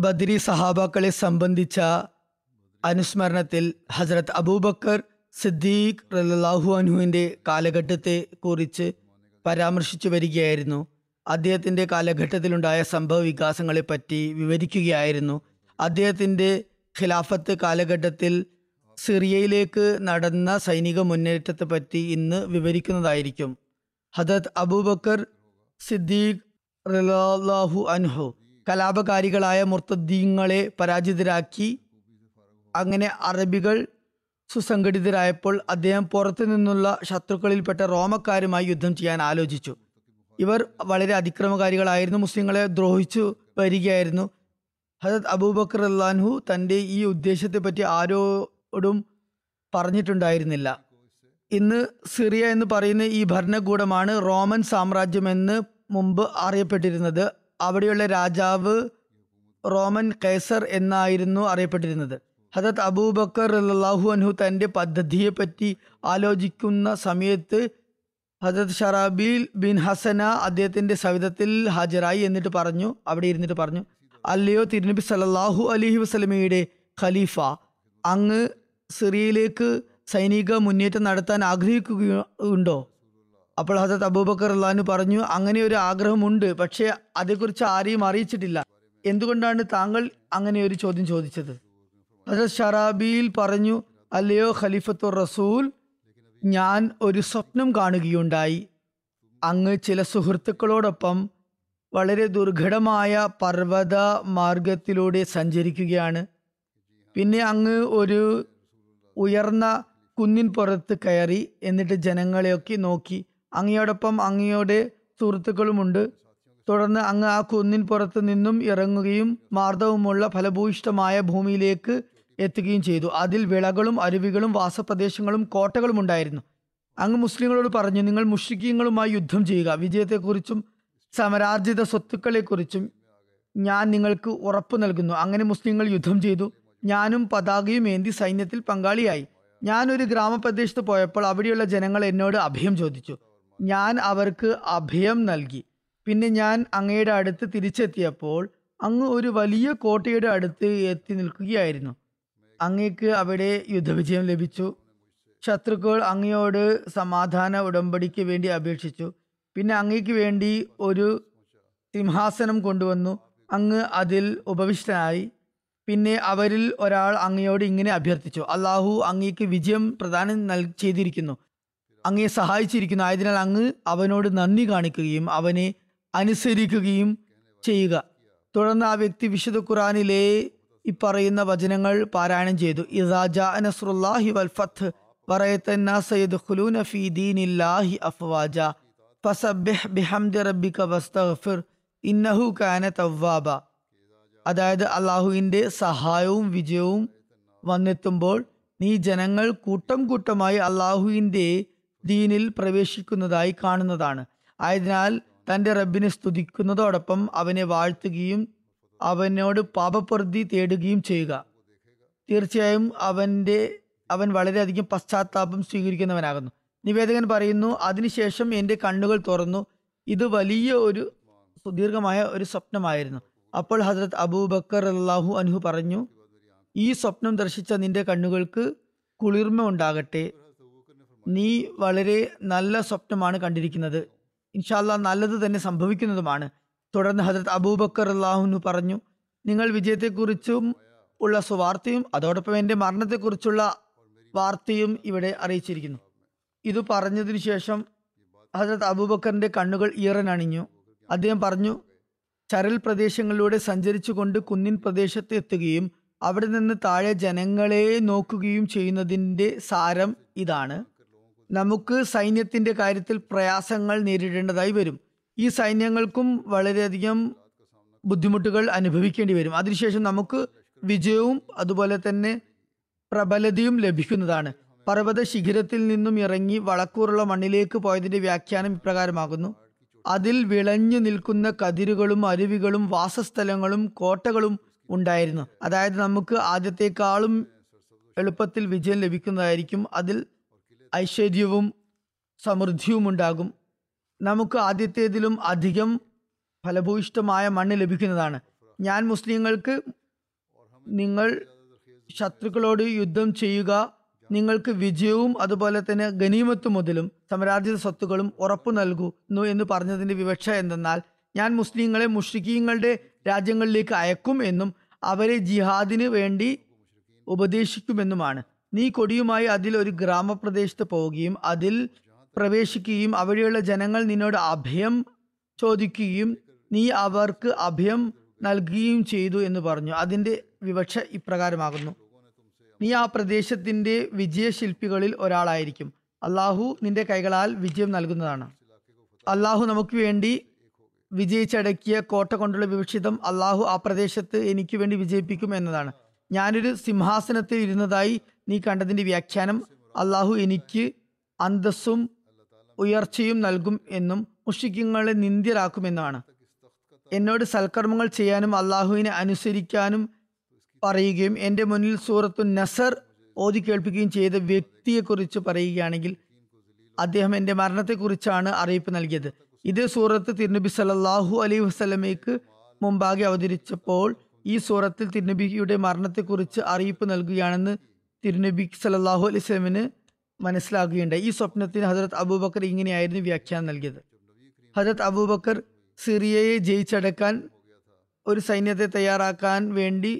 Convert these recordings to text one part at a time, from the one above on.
ബദരി സഹാബാക്കളെ സംബന്ധിച്ച അനുസ്മരണത്തിൽ ഹസ്രത്ത് അബൂബക്കർ സിദ്ദീഖ് റലാഹു അനുവിന്റെ കാലഘട്ടത്തെ കുറിച്ച് പരാമർശിച്ചു വരികയായിരുന്നു. അദ്ദേഹത്തിന്റെ കാലഘട്ടത്തിലുണ്ടായ സംഭവ വികാസങ്ങളെപ്പറ്റി വിവരിക്കുകയായിരുന്നു. അദ്ദേഹത്തിന്റെ ഖിലാഫത്ത് കാലഘട്ടത്തിൽ സിറിയയിലേക്ക് നടന്ന സൈനിക മുന്നേറ്റത്തെ പറ്റി ഇന്ന് വിവരിക്കുന്നതായിരിക്കും. ഹദത് അബൂബക്കർ സിദ്ദീഖ് റലാഹു അൻഹു കലാപകാരികളായ മുർത്തദ്ദീങ്ങളെ പരാജിതരാക്കി. അങ്ങനെ അറബികൾ സുസംഘടിതരായപ്പോൾ അദ്ദേഹം പുറത്തു നിന്നുള്ള ശത്രുക്കളിൽപ്പെട്ട റോമക്കാരുമായി യുദ്ധം ചെയ്യാൻ ആലോചിച്ചു. ഇവർ വളരെ അതിക്രമകാരികളായിരുന്നു. മുസ്ലിങ്ങളെ ദ്രോഹിച്ചു വരികയായിരുന്നു. ഹജത് അബൂബക്കർ അള്ളാൻഹു തന്റെ ഈ ഉദ്ദേശത്തെപ്പറ്റി ആരോടും പറഞ്ഞിട്ടുണ്ടായിരുന്നില്ല. ഇന്ന് സിറിയ എന്ന് പറയുന്ന ഈ ഭരണകൂടമാണ് റോമൻ സാമ്രാജ്യമെന്ന് മുമ്പ് അറിയപ്പെട്ടിരുന്നത്. അവിടെയുള്ള രാജാവ് റോമൻ കൈസർ എന്നായിരുന്നു അറിയപ്പെട്ടിരുന്നത്. ഹജത് അബൂബക്കർ അള്ളാഹു അൻഹു തന്റെ പദ്ധതിയെപ്പറ്റി ആലോചിക്കുന്ന സമയത്ത് ഹജത് ഷറാബീൽ ബിൻ ഹസന അദ്ദേഹത്തിന്റെ സവിധത്തിൽ ഹാജരായി എന്നിട്ട് പറഞ്ഞു അവിടെ ഇരുന്നിട്ട് പറഞ്ഞു അല്ലയോ തിരുനബി സല്ലല്ലാഹു അലഹി വസല്ലമയുടെ ഖലീഫ അങ്ങ് സിറിയയിലേക്ക് സൈനിക മുന്നേറ്റം നടത്താൻ ആഗ്രഹിക്കുകയുണ്ടോ അപ്പോൾ ഹസത്ത് അബൂബക്കർ അള്ളഹാനു പറഞ്ഞു അങ്ങനെ ഒരു ആഗ്രഹമുണ്ട് പക്ഷേ അതേക്കുറിച്ച് ആരെയും അറിയിച്ചിട്ടില്ല. എന്തുകൊണ്ടാണ് താങ്കൾ അങ്ങനെ ഒരു ചോദ്യം ചോദിച്ചത്? ഹസത്ത് ഷറാബിയിൽ പറഞ്ഞു അല്ലയോ ഖലീഫത്തു റസൂൽ ഞാൻ ഒരു സ്വപ്നം കാണുകയുണ്ടായി. അങ്ങ് ചില സുഹൃത്തുക്കളോടൊപ്പം വളരെ ദുർഘടമായ പർവത മാർഗത്തിലൂടെ സഞ്ചരിക്കുകയാണ്. പിന്നെ അങ്ങ് ഒരു ഉയർന്ന കുന്നിൻ പുറത്ത് കയറി എന്നിട്ട് ജനങ്ങളെയൊക്കെ നോക്കി അങ്ങയോടൊപ്പം അങ്ങയുടെ സുഹൃത്തുക്കളുമുണ്ട്. തുടർന്ന് അങ്ങ് ആ കുന്നിൻ പുറത്ത് നിന്നും ഇറങ്ങുകയും മാർദ്ദവുമുള്ള ഫലഭൂയിഷ്ടമായ ഭൂമിയിലേക്ക് എത്തുകയും ചെയ്തു. അതിൽ വിളകളും അരുവികളും വാസപ്രദേശങ്ങളും കോട്ടകളും ഉണ്ടായിരുന്നു. അങ്ങ് മുസ്ലിങ്ങളോട് പറഞ്ഞു നിങ്ങൾ മുഷ്രിക്കീങ്ങളുമായി യുദ്ധം ചെയ്യുക. വിജയത്തെക്കുറിച്ചും സമരാർജിത സ്വത്തുക്കളെക്കുറിച്ചും ഞാൻ നിങ്ങൾക്ക് ഉറപ്പ് നൽകുന്നു. അങ്ങനെ മുസ്ലിങ്ങൾ യുദ്ധം ചെയ്തു. ഞാനും പതാകയും ഏന്തി സൈന്യത്തിൽ പങ്കാളിയായി. ഞാൻ ഒരു ഗ്രാമപ്രദേശത്ത് പോയപ്പോൾ അവിടെയുള്ള ജനങ്ങൾ എന്നോട് അഭയം ചോദിച്ചു. ഞാൻ അവർക്ക് അഭയം നൽകി. പിന്നെ ഞാൻ അങ്ങയുടെ അടുത്ത് തിരിച്ചെത്തിയപ്പോൾ അങ്ങ് ഒരു വലിയ കോട്ടയുടെ അടുത്ത് എത്തി നിൽക്കുകയായിരുന്നു. അങ്ങേക്ക് അവിടെ യുദ്ധവിജയം ലഭിച്ചു. ശത്രുക്കൾ അങ്ങയോട് സമാധാന ഉടമ്പടിക്ക് വേണ്ടി അപേക്ഷിച്ചു. പിന്നെ അങ്ങേക്ക് വേണ്ടി ഒരു സിംഹാസനം കൊണ്ടുവന്നു. അങ്ങ് അതിൽ ഉപവിഷ്ടനായി. പിന്നെ അവരിൽ ഒരാൾ അങ്ങയോട് ഇങ്ങനെ അഭ്യർത്ഥിച്ചു. അള്ളാഹു അങ്ങേക്ക് വിജയം പ്രദാനം നൽ ചെയ്തിരിക്കുന്നു. അങ്ങയെ സഹായിച്ചിരിക്കുന്നു. ആയതിനാൽ അങ്ങ് അവനോട് നന്ദി കാണിക്കുകയും അവനെ അനുസരിക്കുകയും ചെയ്യുക. തുടർന്ന് ആ വ്യക്തി വിശുദ്ധ ഖുറാനിലെ ഈ പറയുന്ന വചനങ്ങൾ പാരായണം ചെയ്തു. അതായത് അള്ളാഹുവിന്റെ സഹായവും വിജയവും വന്നെത്തുമ്പോൾ നീ ജനങ്ങൾ കൂട്ടം കൂട്ടമായി അള്ളാഹുവിന്റെ ദീനിൽ പ്രവേശിക്കുന്നതായി കാണുന്നതാണ്. ആയതിനാൽ തന്റെ റബ്ബിനെ സ്തുതിക്കുന്നതോടൊപ്പം അവനെ വാഴ്ത്തുകയും അവനോട് പാപപ്രതി തേടുകയും ചെയ്യുക. തീർച്ചയായും അവന്റെ അവൻ വളരെയധികം പശ്ചാത്താപം സ്വീകരിക്കുന്നവനാകുന്നു. നിവേദകൻ പറയുന്നു അതിനുശേഷം എന്റെ കണ്ണുകൾ തുറന്നു. ഇത് വലിയ ഒരു സുദീർഘമായ ഒരു സ്വപ്നമായിരുന്നു. അപ്പോൾ ഹസരത് അബൂബക്കർ അള്ളാഹു അനുഹു പറഞ്ഞു ഈ സ്വപ്നം ദർശിച്ച നിന്റെ കണ്ണുകൾക്ക് കുളിർമ ഉണ്ടാകട്ടെ. നീ വളരെ നല്ല സ്വപ്നമാണ് കണ്ടിരിക്കുന്നത്. ഇൻഷാല്ല നല്ലത് തന്നെ സംഭവിക്കുന്നതുമാണ്. തുടർന്ന് ഹജരത് അബൂബക്കർ അള്ളാഹുന്നു പറഞ്ഞു നിങ്ങൾ വിജയത്തെക്കുറിച്ചും ഉള്ള സുവാർത്തയും അതോടൊപ്പം എന്റെ മരണത്തെക്കുറിച്ചുള്ള വാർത്തയും ഇവിടെ അറിയിച്ചിരിക്കുന്നു. ഇത് പറഞ്ഞതിനു ശേഷം ഹജരത് അബൂബക്കറിന്റെ കണ്ണുകൾ ഈറനണിഞ്ഞു. അദ്ദേഹം പറഞ്ഞു ചരൽ പ്രദേശങ്ങളിലൂടെ സഞ്ചരിച്ചുകൊണ്ട് കുന്നിൻ പ്രദേശത്ത് എത്തുകയും അവിടെ നിന്ന് താഴെ ജനങ്ങളെ നോക്കുകയും ചെയ്യുന്നതിന്റെ സാരം ഇതാണ്. നമുക്ക് സൈന്യത്തിന്റെ കാര്യത്തിൽ പ്രയാസങ്ങൾ നേരിടേണ്ടതായി വരും. ഈ സൈന്യങ്ങൾക്കും വളരെയധികം ബുദ്ധിമുട്ടുകൾ അനുഭവിക്കേണ്ടി വരും. അതിനുശേഷം നമുക്ക് വിജയവും അതുപോലെ തന്നെ പ്രബലതയും ലഭിക്കുന്നതാണ്. പർവത ശിഖരത്തിൽ നിന്നും ഇറങ്ങി വളക്കൂറുള്ള മണ്ണിലേക്ക് പോയതിന്റെ വ്യാഖ്യാനം ഇപ്രകാരമാകുന്നു. അതിൽ വിളഞ്ഞു നിൽക്കുന്ന കതിരുകളും അരുവികളും വാസസ്ഥലങ്ങളും കോട്ടകളും ഉണ്ടായിരുന്നു. അതായത് നമുക്ക് ആദ്യത്തെക്കാളും എളുപ്പത്തിൽ വിജയം ലഭിക്കുന്നതായിരിക്കും അതിൽ ഐശ്വര്യവും സമൃദ്ധിയും ഉണ്ടാകും നമുക്ക് ആദ്യത്തേതിലും അധികം ഫലഭൂയിഷ്ടമായ മണ്ണ് ലഭിക്കുന്നതാണ്. ഞാൻ മുസ്ലിങ്ങൾക്ക് നിങ്ങൾ ശത്രുക്കളോട് യുദ്ധം ചെയ്യുക നിങ്ങൾക്ക് വിജയവും അതുപോലെ തന്നെ ഗനീമത്ത് മുതലും സമരാജിത സ്വത്തുകളും ഉറപ്പു നൽകുന്നു എന്ന് പറഞ്ഞതിന്റെ വിവക്ഷ എന്തെന്നാൽ ഞാൻ മുസ്ലിങ്ങളെ മുഷ്രിഖീങ്ങളുടെ രാജ്യങ്ങളിലേക്ക് അയക്കും എന്നും അവരെ ജിഹാദിന് വേണ്ടി ഉപദേശിക്കുമെന്നുമാണ്. നീ കൊടിയുമായി അതിൽ ഒരു ഗ്രാമപ്രദേശത്ത് പോവുകയും അതിൽ പ്രവേശിക്കുകയും അവിടെയുള്ള ജനങ്ങൾ നിന്നോട് അഭയം ചോദിക്കുകയും നീ അവർക്ക് അഭയം നൽകുകയും ചെയ്തു എന്ന് പറഞ്ഞു. അതിന്റെ വിവക്ഷ ഇപ്രകാരമാകുന്നു. നീ ആ പ്രദേശത്തിന്റെ വിജയശില്പികളിൽ ഒരാളായിരിക്കും. അള്ളാഹു നിന്റെ കൈകളാൽ വിജയം നൽകുന്നതാണ്. അള്ളാഹു നമുക്ക് വേണ്ടി വിജയിച്ചടക്കിയ കോട്ട കൊണ്ടുള്ള വിവക്ഷിതം അള്ളാഹു ആ പ്രദേശത്ത് എനിക്ക് വേണ്ടി വിജയിപ്പിക്കും എന്നതാണ്. ഞാനൊരു സിംഹാസനത്തിൽ ഇരുന്നതായി നീ കണ്ടതിന്റെ വ്യാഖ്യാനം അള്ളാഹു എനിക്ക് അന്തസ്സും ഉയർച്ചയും നൽകും എന്നും മുഷിക്കങ്ങളെ നിന്ദ്യരാക്കുമെന്നാണ് എന്നോട് സൽക്കർമ്മങ്ങൾ ചെയ്യാനും അള്ളാഹുവിനെ അനുസരിക്കാനും പറയുകയും എന്റെ മുന്നിൽ സൂറത്തു നസർ ഓതി കേൾപ്പിക്കുകയും ചെയ്ത വ്യക്തിയെക്കുറിച്ച് പറയുകയാണെങ്കിൽ അദ്ദേഹം എന്റെ മരണത്തെക്കുറിച്ചാണ് അറിയിപ്പ് നൽകിയത്. ഇത് സൂറത്ത് തിരുനബി സല്ലല്ലാഹു അലൈഹി വസ്ലമേക്ക് മുമ്പാകെ അവതരിച്ചപ്പോൾ ഈ സൂറത്തിൽ തിരുനബിയുടെ മരണത്തെക്കുറിച്ച് അറിയിപ്പ് നൽകുകയാണെന്ന് തിരുനബി സല്ലല്ലാഹു അലൈഹി സ്വലമിന് മനസ്സിലാക്കുകയുണ്ടായി ഈ സ്വപ്നത്തിന് ഹജരത് അബൂബക്കർ ഇങ്ങനെയായിരുന്നു വ്യാഖ്യാനം നൽകിയത്. ഹജരത് അബൂബക്കർ സിറിയയെ ജയിച്ചടക്കാൻ ഒരു സൈന്യത്തെ തയ്യാറാക്കാൻ വേണ്ടി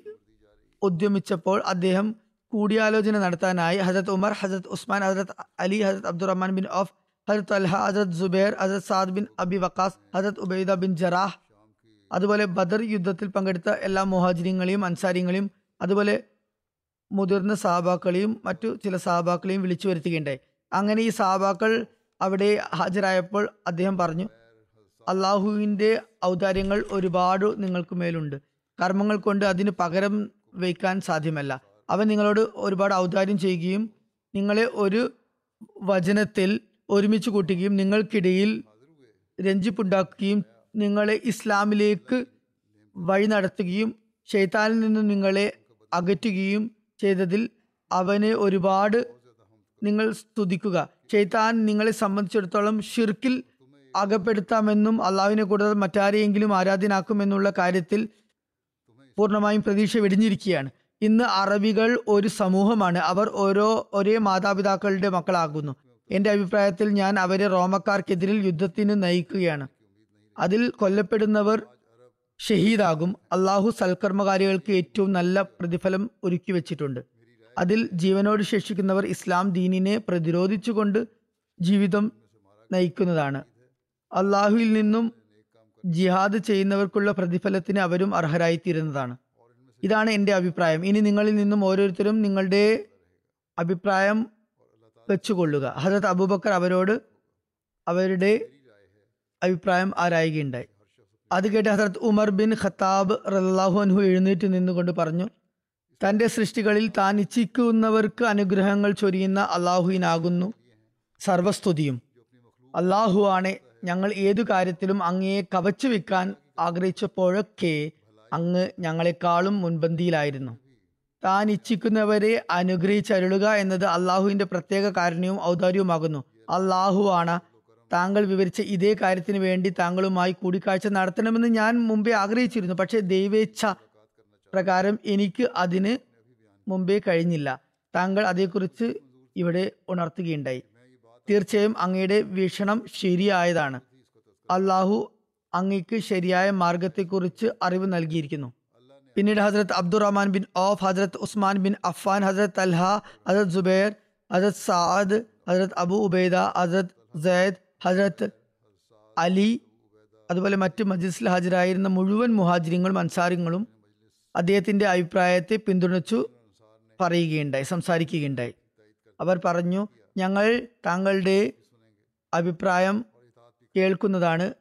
ഉദ്യമിച്ചപ്പോൾ അദ്ദേഹം കൂടിയാലോചന നടത്താനായി ഹജരത് ഉമർ ഹജരത് ഉസ്മാൻ ഹജരത് അലി ഹജരത് അബ്ദുറഹ്മാൻ ബിൻ ഓഫ് ഹജരത് അൽഹ ഹജരത് ജുബൈർ ഹജരത് സാദ് ബിൻ അബി വക്കാസ് ഹജരത് ഉബൈദ ബിൻ ജറാഹ് അതുപോലെ ബദർ യുദ്ധത്തിൽ പങ്കെടുത്ത എല്ലാ മുഹാജിരിങ്ങളെയും അൻസാരിങ്ങളെയും അതുപോലെ മുതിർന്ന സാബാക്കളെയും മറ്റു ചില സാബാക്കളെയും വിളിച്ചു വരുത്തുകയുണ്ടായി. അങ്ങനെ ഈ സാബാക്കൾ അവിടെ ഹാജരായപ്പോൾ അദ്ദേഹം പറഞ്ഞു അള്ളാഹുവിന്റെ ഔദാര്യങ്ങൾ ഒരുപാട് നിങ്ങൾക്ക് മേലുണ്ട്. കർമ്മങ്ങൾ കൊണ്ട് അതിന് പകരം വയ്ക്കാൻ സാധ്യമല്ല. അവൻ നിങ്ങളോട് ഒരുപാട് ഔദാര്യം ചെയ്യുകയും നിങ്ങളെ ഒരു വചനത്തിൽ ഒരുമിച്ച് കൂട്ടുകയും നിങ്ങൾക്കിടയിൽ രഞ്ജിപ്പുണ്ടാക്കുകയും നിങ്ങളെ ഇസ്ലാമിലേക്ക് വഴി നടത്തുകയും ഷെയ്ത്താനിൽ നിന്ന് നിങ്ങളെ അകറ്റുകയും ചെയ്തതിൽ അവനെ ഒരുപാട് നിങ്ങൾ സ്തുതിക്കുക. ഷെയ്ത്താൻ നിങ്ങളെ സംബന്ധിച്ചിടത്തോളം ഷിർക്കിൽ അകപ്പെടുത്താമെന്നും അള്ളാഹുവിനെ കൂടാതെ മറ്റാരെയെങ്കിലും ആരാധനാക്കുമെന്നുള്ള കാര്യത്തിൽ പൂർണമായും പ്രതീക്ഷ വെടിഞ്ഞിരിക്കുകയാണ്. ഇന്ന് അറബികൾ ഒരു സമൂഹമാണ്. അവർ ഓരോ ഒരേ മാതാപിതാക്കളുടെ മക്കളാകുന്നു. എന്റെ അഭിപ്രായത്തിൽ ഞാൻ അവരെ റോമക്കാർക്കെതിരിൽ യുദ്ധത്തിന് നയിക്കുകയാണ്. അതിൽ കൊല്ലപ്പെടുന്നവർ ഷഹീദാകും. അള്ളാഹു സൽക്കർമ്മകാരികൾക്ക് ഏറ്റവും നല്ല പ്രതിഫലം ഒരുക്കി വെച്ചിട്ടുണ്ട്. അതിൽ ജീവനോട് ശേഷിക്കുന്നവർ ഇസ്ലാം ദീനിനെ പ്രതിരോധിച്ചുകൊണ്ട് ജീവിതം നയിക്കുന്നതാണ്. അള്ളാഹുവിൽ നിന്നും ജിഹാദ് ചെയ്യുന്നവർക്കുള്ള പ്രതിഫലത്തിന് അവരും അർഹരായിത്തീരുന്നതാണ്. ഇതാണ് എന്റെ അഭിപ്രായം. ഇനി നിങ്ങളിൽ നിന്നും ഓരോരുത്തരും നിങ്ങളുടെ അഭിപ്രായം വെച്ചുകൊള്ളുക. ഹജത് അബൂബക്കർ അവരോട് അവരുടെ അഭിപ്രായം ആരായുകയുണ്ടായി. അത് കേട്ട് ഹസരത് ഉമർ ബിൻ ഖത്താബ് റല്ലാഹുഅൻഹു എഴുന്നേറ്റ് നിന്നുകൊണ്ട് പറഞ്ഞു തന്റെ സൃഷ്ടികളിൽ താൻ ഇച്ഛിക്കുന്നവർക്ക് അനുഗ്രഹങ്ങൾ ചൊരിയുന്ന അള്ളാഹുവിനാകുന്നു സർവസ്തുതിയും. അള്ളാഹു ആണ് ഞങ്ങൾ ഏതു കാര്യത്തിലും അങ്ങയെ കവച്ചു വെക്കാൻ ആഗ്രഹിച്ചപ്പോഴൊക്കെ അങ്ങ് ഞങ്ങളെക്കാളും മുൻപന്തിയിലായിരുന്നു. താൻ ഇച്ഛിക്കുന്നവരെ അനുഗ്രഹിച്ചരുളുക എന്നത് അള്ളാഹുവിന്റെ പ്രത്യേക കാരുണ്യവും ഔദാര്യവുമാകുന്നു. അള്ളാഹു ആണ് താങ്കൾ വിവരിച്ച ഇതേ കാര്യത്തിന് വേണ്ടി താങ്കളുമായി കൂടിക്കാഴ്ച നടത്തണമെന്ന് ഞാൻ മുമ്പേ ആഗ്രഹിച്ചിരുന്നു. പക്ഷേ ദൈവേച്ഛ പ്രകാരം എനിക്ക് അതിന് മുമ്പേ കഴിഞ്ഞില്ല. താങ്കൾ അതേക്കുറിച്ച് ഇവിടെ ഉണർത്തുകയുണ്ടായി. തീർച്ചയായും അങ്ങയുടെ വീക്ഷണം ശരിയായതാണ്. അള്ളാഹു അങ്ങയ്ക്ക് ശരിയായ മാർഗത്തെക്കുറിച്ച് അറിവ് നൽകിയിരിക്കുന്നു. പിന്നീട് ഹസ്രത്ത് Abdulrahman bin of Hazrat Usman bin Affan Hazrat Alha Hazrat Jubair Hazrat Saad ഹസ്രത്ത് അബു ഉബൈദ ഹസ്രത്ത് സെയ്ദ് ഹസ്രത്ത് അലി അതുപോലെ മറ്റ് മജിസിൽ ഹാജരായിരുന്ന മുഴുവൻ മുഹാജിരിങ്ങളും അൻസാരിങ്ങളും അദ്ദേഹത്തിന്റെ അഭിപ്രായത്തെ പിന്തുണച്ചു പറയുകയുണ്ടായി സംസാരിക്കുകയുണ്ടായി. അവർ പറഞ്ഞു ഞങ്ങൾ താങ്കളുടെ അഭിപ്രായം കേൾക്കുന്നതാണ്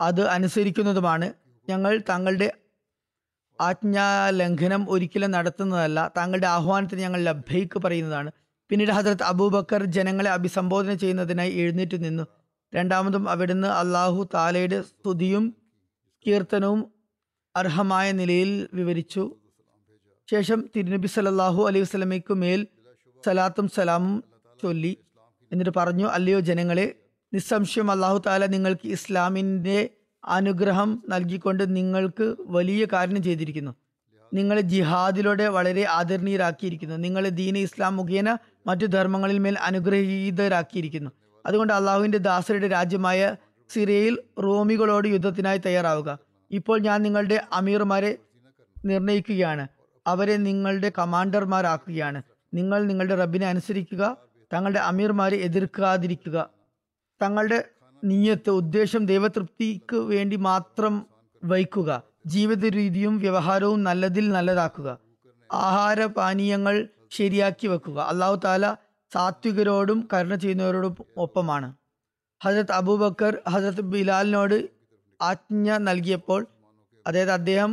അത് അനുസരിക്കുന്നതുമാണ്. ഞങ്ങൾ താങ്കളുടെ ആജ്ഞാലംഘനം ഒരിക്കലും നടത്തുന്നതല്ല. താങ്കളുടെ ആഹ്വാനത്തിന് ഞങ്ങൾ ലഭ്യക്ക് പറയുന്നതാണ്. പിന്നീട് ഹജരത്ത് അബൂബക്കർ ജനങ്ങളെ അഭിസംബോധന ചെയ്യുന്നതിനായി എഴുന്നേറ്റ് നിന്നു. രണ്ടാമതും അവിടുന്ന് അള്ളാഹു താലയുടെ സ്തുതിയും കീർത്തനവും അർഹമായ നിലയിൽ വിവരിച്ചു. ശേഷം തിരുനബി സലല്ലാഹു അലൈഹി വസ്ലമയ്ക്കു മേൽ സലാത്തും സലാമും ചൊല്ലി. എന്നിട്ട് പറഞ്ഞു അല്ലയോ ജനങ്ങളെ നിസ്സംശയം അള്ളാഹു താല നിങ്ങൾക്ക് ഇസ്ലാമിന്റെ അനുഗ്രഹം നൽകിക്കൊണ്ട് നിങ്ങൾക്ക് വലിയ കാര്യം ചെയ്തിരിക്കുന്നു. നിങ്ങളെ ജിഹാദിലൂടെ വളരെ ആദരണീയരാക്കിയിരിക്കുന്നു. നിങ്ങളെ ദീന ഇസ്ലാം മുഖേന മറ്റു ധർമ്മങ്ങളിൽ മേൽ അനുഗ്രഹീതരാക്കിയിരിക്കുന്നു. അതുകൊണ്ട് അള്ളാഹുവിന്റെ ദാസരുടെ രാജ്യമായ സിറിയയിൽ റോമികളോട് യുദ്ധത്തിനായി തയ്യാറാവുക. ഇപ്പോൾ ഞാൻ നിങ്ങളുടെ അമീർമാരെ നിർണയിക്കുകയാണ്. അവരെ നിങ്ങളുടെ കമാൻഡർമാരാക്കുകയാണ്. നിങ്ങൾ നിങ്ങളുടെ റബ്ബിനെ അനുസരിക്കുക തങ്ങളുടെ അമീർമാരെ എതിർക്കാതിരിക്കുക. തങ്ങളുടെ നീയത്ത് ഉദ്ദേശം ദൈവതൃപ്തിക്ക് വേണ്ടി മാത്രം വയ്ക്കുക ജീവിത രീതിയും വ്യവഹാരവും നല്ലതിൽ നല്ലതാക്കുക. ആഹാര പാനീയങ്ങൾ ശരിയാക്കി വെക്കുക. അള്ളാഹു താല സാത്വികരോടും കരുണ ചെയ്യുന്നവരോടും ഒപ്പമാണ്. ഹജരത് അബൂബക്കർ ഹജരത് ബിലാലിനോട് ആജ്ഞ നൽകിയപ്പോൾ അതായത് അദ്ദേഹം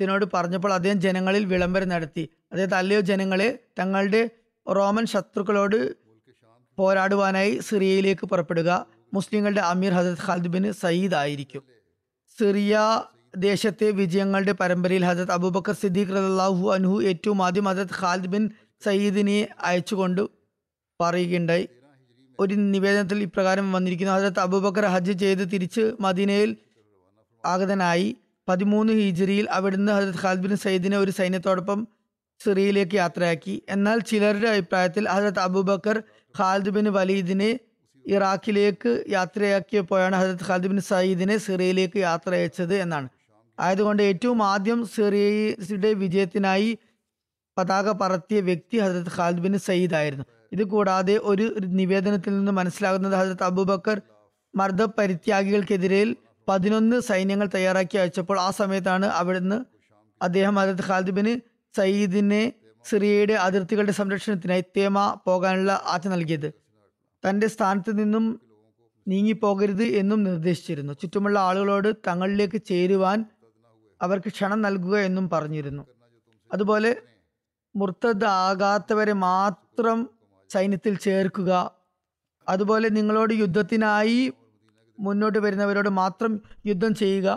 ത്തിനോട് പറഞ്ഞപ്പോൾ അദ്ദേഹം ജനങ്ങളിൽ വിളംബരം നടത്തി. അതായത് അല്ലയോ ജനങ്ങളെ തങ്ങളുടെ റോമൻ ശത്രുക്കളോട് പോരാടുവാനായി സിറിയയിലേക്ക് പുറപ്പെടുക. മുസ്ലിങ്ങളുടെ അമീർ ഹജത് ഖാലിദ് ബിൻ സയ്യിദ് ആയിരിക്കും. സിറിയ ദേശത്തെ വിജയങ്ങളുടെ പരമ്പരയിൽ ഹജത് അബൂബക്കർ സിദ്ദീഖ് റലാഹു അൻഹു ഏറ്റവും ആദ്യം ഹജത് ഖാലിദ് ബിൻ സയ്യിദിനെ അയച്ചുകൊണ്ട് പറയുകയുണ്ടായി. ഒരു നിവേദനത്തിൽ ഇപ്രകാരം വന്നിരിക്കുന്നു. ഹജരത്ത് അബൂബക്കർ ഹജ്ജ് ചെയ്ത് തിരിച്ച് മദീനയിൽ ആഗതനായി. പതിമൂന്ന് ഹിജറിയിൽ അവിടുന്ന് ഹജരത് ഖാലിദ് ബിൻ സയ്യിദിനെ ഒരു സൈന്യത്തോടൊപ്പം സിറിയയിലേക്ക് യാത്രയാക്കി. എന്നാൽ ചിലരുടെ അഭിപ്രായത്തിൽ ഹജരത് അബൂബക്കർ ഖാലിദ് ബിൻ വലീദിനെ ഇറാഖിലേക്ക് യാത്രയാക്കിയപ്പോഴാണ് ഹജരത് ഖാലിദ് ബിൻ സയ്യിദിനെ സിറിയയിലേക്ക് യാത്ര അയച്ചത് എന്നാണ്. ആയതുകൊണ്ട് ഏറ്റവും ആദ്യം സിറിയയുടെ വിജയത്തിനായി പതാക പറത്തിയ വ്യക്തി ഹജരത് ഖാലിദ് ബിൻ സയ്യിദ് ആയിരുന്നു. ഇത് കൂടാതെ ഒരു നിവേദനത്തിൽ നിന്ന് മനസ്സിലാകുന്നത് ഹജരത് അബൂബക്കർ മർദ്ദ പരിത്യാഗികൾക്കെതിരെ പതിനൊന്ന് സൈന്യങ്ങൾ തയ്യാറാക്കി അയച്ചപ്പോൾ ആ സമയത്താണ് അവിടുന്ന് അദ്ദേഹം ഹജരത് ഖാലിദ് ബിൻ സയ്യിദിനെ സിറിയയുടെ അതിർത്തികളുടെ സംരക്ഷണത്തിനായി തേമ പോകാനുള്ള ആജ്ഞ നൽകിയത്. തന്റെ സ്ഥാനത്ത് നിന്നും നീങ്ങിപ്പോകരുത് എന്നും നിർദ്ദേശിച്ചിരുന്നു. ചുറ്റുമുള്ള ആളുകളോട് തങ്ങളിലേക്ക് ചേരുവാൻ അവർക്ക് ക്ഷണം നൽകുക എന്നും പറഞ്ഞിരുന്നു. അതുപോലെ മുർത്തദ് ആകാത്തവരെ മാത്രം സൈന്യത്തിൽ ചേർക്കുക. അതുപോലെ നിങ്ങളോട് യുദ്ധത്തിനായി മുന്നോട്ട് വരുന്നവരോട് മാത്രം യുദ്ധം ചെയ്യുക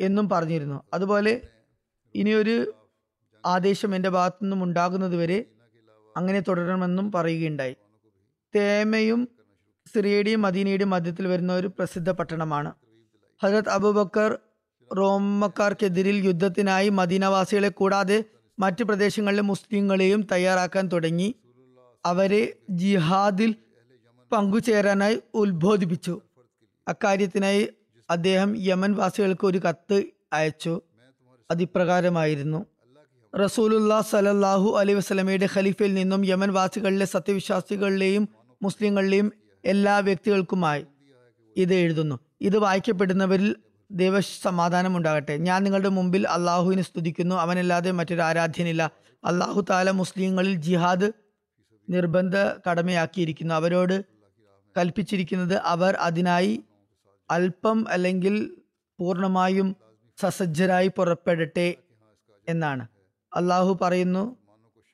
എന്നും പറഞ്ഞിരുന്നു. അതുപോലെ ഇനിയൊരു ആദേശം എന്റെ ഭാഗത്തു നിന്നും ഉണ്ടാകുന്നതുവരെ അങ്ങനെ തുടരണമെന്നും പറയുകയുണ്ടായി. തേമയും സിറിയയുടെയും മദീനയുടെയും മധ്യത്തിൽ വരുന്ന ഒരു പ്രസിദ്ധ പട്ടണമാണ്. ഹജരത് അബൂബക്കർ റോമക്കാർക്കെതിരിൽ യുദ്ധത്തിനായി മദീനവാസികളെ കൂടാതെ മറ്റ് പ്രദേശങ്ങളിലെ മുസ്ലിങ്ങളെയും തയ്യാറാക്കാൻ തുടങ്ങി. അവരെ ജിഹാദിൽ പങ്കുചേരാനായി ഉത്ബോധിപ്പിച്ചു. അക്കാര്യത്തിനായി അദ്ദേഹം യമൻ വാസികൾക്ക് ഒരു കത്ത് അയച്ചു. അതിപ്രകാരമായിരുന്നു. റസൂലുല്ലാ സലല്ലാഹു അലൈ വസ്ലമയുടെ ഖലീഫയിൽ നിന്നും യമൻ വാസികളിലെ സത്യവിശ്വാസികളിലെയും മുസ്ലിങ്ങളിലെയും എല്ലാ വ്യക്തികൾക്കുമായി ഇത് എഴുതുന്നു. ഇത് വായിക്കപ്പെടുന്നവരിൽ ദൈവ സമാധാനം ഉണ്ടാകട്ടെ. ഞാൻ നിങ്ങളുടെ മുമ്പിൽ അള്ളാഹുവിനെ സ്തുതിക്കുന്നു. അവനല്ലാതെ മറ്റൊരു ആരാധ്യനില്ല. അള്ളാഹു താല മുസ്ലിങ്ങളിൽ ജിഹാദ് നിർബന്ധ കടമയാക്കിയിരിക്കുന്നു. അവരോട് കൽപ്പിച്ചിരിക്കുന്നത് അവർ അതിനായി അല്പം അല്ലെങ്കിൽ പൂർണമായും സസജ്ജരായി പുറപ്പെടട്ടെ എന്നാണ്. അള്ളാഹു പറയുന്നു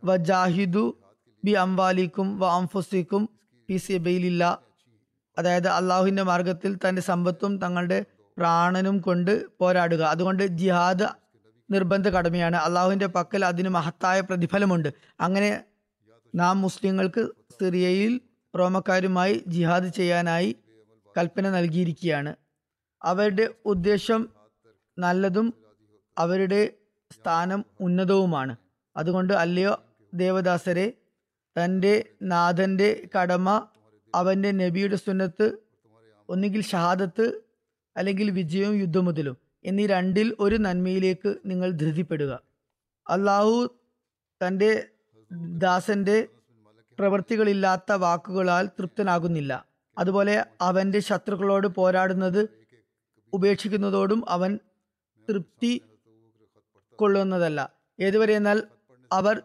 വ ജാഹിദു ബി അംവാലിക്കും വ അംഫുസിക്കും പി സിബയിലില്ല അതായത് അള്ളാഹുവിന്റെ മാർഗത്തിൽ തന്റെ സമ്പത്തും തങ്ങളുടെ പ്രാണനും കൊണ്ട് പോരാടുക. അതുകൊണ്ട് ജിഹാദ് നിർബന്ധ കടമയാണ്. അള്ളാഹുവിന്റെ പക്കൽ അതിന് മഹത്തായ പ്രതിഫലമുണ്ട്. അങ്ങനെ നാം മുസ്ലിങ്ങൾക്ക് സിറിയയിൽ റോമക്കാരുമായി ജിഹാദ് ചെയ്യാനായി കൽപ്പന നൽകിയിരിക്കുകയാണ്. അവരുടെ ഉദ്ദേശം നല്ലതും അവരുടെ സ്ഥാനം ഉന്നതവുമാണ്. അതുകൊണ്ട് അല്ലയോ ദേവദാസരെ തന്റെ നാഥന്റെ കടമ അവന്റെ നബിയുടെ സുന്നത്ത് ഒന്നുകിൽ ഷഹാദത്ത് അല്ലെങ്കിൽ വിജയവും യുദ്ധമുതലും എന്നീ രണ്ടിൽ ഒരു നന്മയിലേക്ക് നിങ്ങൾ ധൃതിപ്പെടുക. അള്ളാഹു തന്റെ ദാസന്റെ പ്രവൃത്തികളില്ലാത്ത വാക്കുകളാൽ തൃപ്തനാകുന്നില്ല. അതുപോലെ അവന്റെ ശത്രുക്കളോട് പോരാടുന്നത് ഉപേക്ഷിക്കുന്നതോടും അവൻ തൃപ്തി കൊള്ളുന്നതല്ല. ഏതുവരെ എന്നാൽ അവർ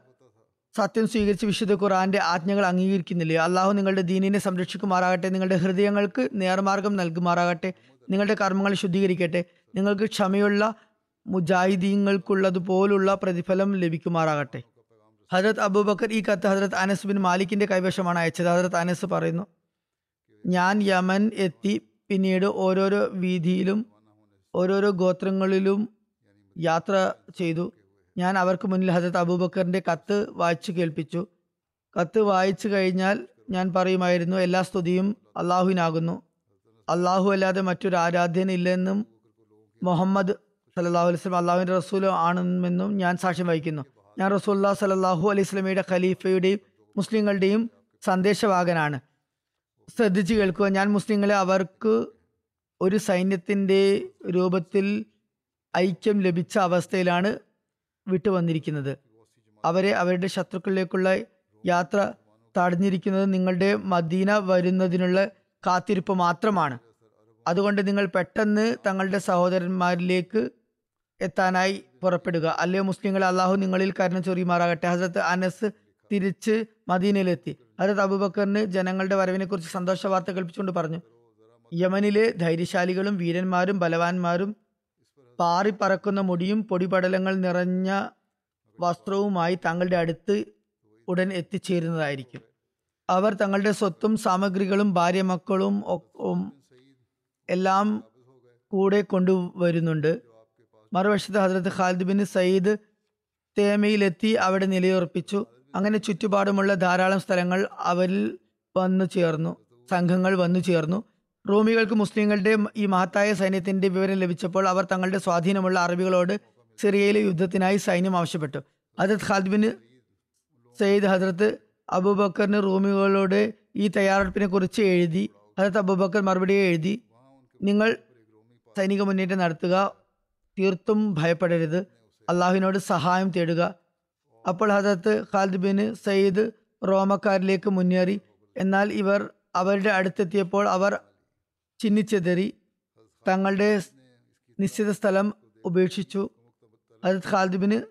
സത്യം സ്വീകരിച്ച് വിശുദ്ധ ഖുറാന്റെ ആജ്ഞകൾ അംഗീകരിക്കുന്നില്ല. അള്ളാഹു നിങ്ങളുടെ ദീനിനെ സംരക്ഷിക്കുമാറാകട്ടെ നിങ്ങളുടെ ഹൃദയങ്ങൾക്ക് നേർമാർഗം നൽകുമാറാകട്ടെ നിങ്ങളുടെ കർമ്മങ്ങൾ ശുദ്ധീകരിക്കട്ടെ. നിങ്ങൾക്ക് ക്ഷമയുള്ള മുജാഹിദീങ്ങൾക്കുള്ളതുപോലുള്ള പ്രതിഫലം ലഭിക്കുമാറാകട്ടെ. ഹജരത് അബൂബക്കർ ഈ കത്ത് ഹജരത് അനസ് ബിൻ മാലിക്കിന്റെ കൈവശമാണ് അയച്ചത്. ഹജരത് അനസ് പറയുന്നു ഞാൻ യമൻ എത്തി പിന്നീട് ഓരോരോ വീതിയിലും ഓരോരോ ഗോത്രങ്ങളിലും യാത്ര ചെയ്തു. ഞാൻ അവർക്ക് മുന്നിൽ ഹജരത് അബൂബക്കറിന്റെ കത്ത് വായിച്ചു കേൾപ്പിച്ചു. കത്ത് വായിച്ചു കഴിഞ്ഞാൽ ഞാൻ പറയുമായിരുന്നു എല്ലാ സ്തുതിയും അള്ളാഹുവിനാകുന്നു. അള്ളാഹു അല്ലാതെ മറ്റൊരു ആരാധ്യൻ ഇല്ലെന്നും മുഹമ്മദ് സല്ലാഹു അലൈഹി സ്വലം അള്ളാഹുവിന്റെ റസൂല ആണെന്നും ഞാൻ സാക്ഷ്യം വഹിക്കുന്നു. ഞാൻ റസൂല്ലാ സലാഹു അലൈഹി സ്വലമിയുടെ ഖലീഫയുടെയും മുസ്ലിങ്ങളുടെയും സന്ദേശവാഹകനാണ്. ശ്രദ്ധിച്ചു കേൾക്കുക ഞാൻ മുസ്ലിങ്ങളെ അവർക്ക് ഒരു സൈന്യത്തിന്റെ രൂപത്തിൽ ഐക്യം ലഭിച്ച അവസ്ഥയിലാണ് വിട്ടുവന്നിരിക്കുന്നത്. അവരെ അവരുടെ ശത്രുക്കളിലേക്കുള്ള യാത്ര തടഞ്ഞിരിക്കുന്നത് നിങ്ങളുടെ മദീന വരുന്നതിനുള്ള കാത്തിരിപ്പ് മാത്രമാണ്. അതുകൊണ്ട് നിങ്ങൾ പെട്ടെന്ന് തങ്ങളുടെ സഹോദരന്മാരിലേക്ക് എത്താനായി പുറപ്പെടുക. അല്ലേ മുസ്ലിങ്ങൾ അള്ളാഹു നിങ്ങളിൽ കരുണ ചൊറിയുമാറാകട്ടെ. ഹസരത്ത് അനസ് തിരിച്ച് മദീനയിലെത്തി. ഹസരത്ത് അബൂബക്കറിന് ജനങ്ങളുടെ വരവിനെ കുറിച്ച് സന്തോഷ വാർത്ത കൽപ്പിച്ചുകൊണ്ട് പറഞ്ഞു. യമനിലെ ധൈര്യശാലികളും വീരന്മാരും ബലവാന്മാരും പാറിപ്പറക്കുന്ന മുടിയും പൊടിപടലങ്ങൾ നിറഞ്ഞ വസ്ത്രവുമായി തങ്ങളുടെ അടുത്ത് ഉടൻ എത്തിച്ചേരുന്നതായിരിക്കും. അവർ തങ്ങളുടെ സ്വത്തും സാമഗ്രികളും ഭാര്യ മക്കളും എല്ലാം കൂടെ കൊണ്ടുവരുന്നുണ്ട്. മറുവശത്ത് ഹജ്രത് ഖാലിദ് ബിൻ സയ്യിദ് തേമയിലെത്തി അവിടെ നിലയുറപ്പിച്ചു. അങ്ങനെ ചുറ്റുപാടുമുള്ള ധാരാളം സ്ഥലങ്ങൾ അവരിൽ വന്നു ചേർന്നു സംഘങ്ങൾ വന്നു ചേർന്നു. റോമികൾക്ക് മുസ്ലിങ്ങളുടെ ഈ മഹത്തായ സൈന്യത്തിന്റെ വിവരം ലഭിച്ചപ്പോൾ അവർ തങ്ങളുടെ സ്വാധീനമുള്ള അറബികളോട് സിറിയയിലെ യുദ്ധത്തിനായി സൈന്യം ആവശ്യപ്പെട്ടു. ഹജരത് ഖാലിദ് ബിൻ സയ്യിദ് ഹജരത്ത് അബൂബക്കറിന് റൂമികളോട് ഈ തയ്യാറെടുപ്പിനെ കുറിച്ച് എഴുതി അതത് അബൂബക്കർ മറുപടി എഴുതി നിങ്ങൾ സൈനിക മുന്നേറ്റം നടത്തുക തീർത്തും ഭയപ്പെടരുത്. അള്ളാഹുവിനോട് സഹായം തേടുക. അപ്പോൾ ഹജരത്ത് ഖാലിദ് ബിൻ സയ്യിദ് റോമക്കാരിലേക്ക് മുന്നേറി. എന്നാൽ ഇവർ അവരുടെ അടുത്തെത്തിയപ്പോൾ അവർ ചിന്നിച്ചെതറി തങ്ങളുടെ നിശ്ചിത സ്ഥലം ഉപേക്ഷിച്ചു. ഹജരത് ഖാലിദ് ബിൻ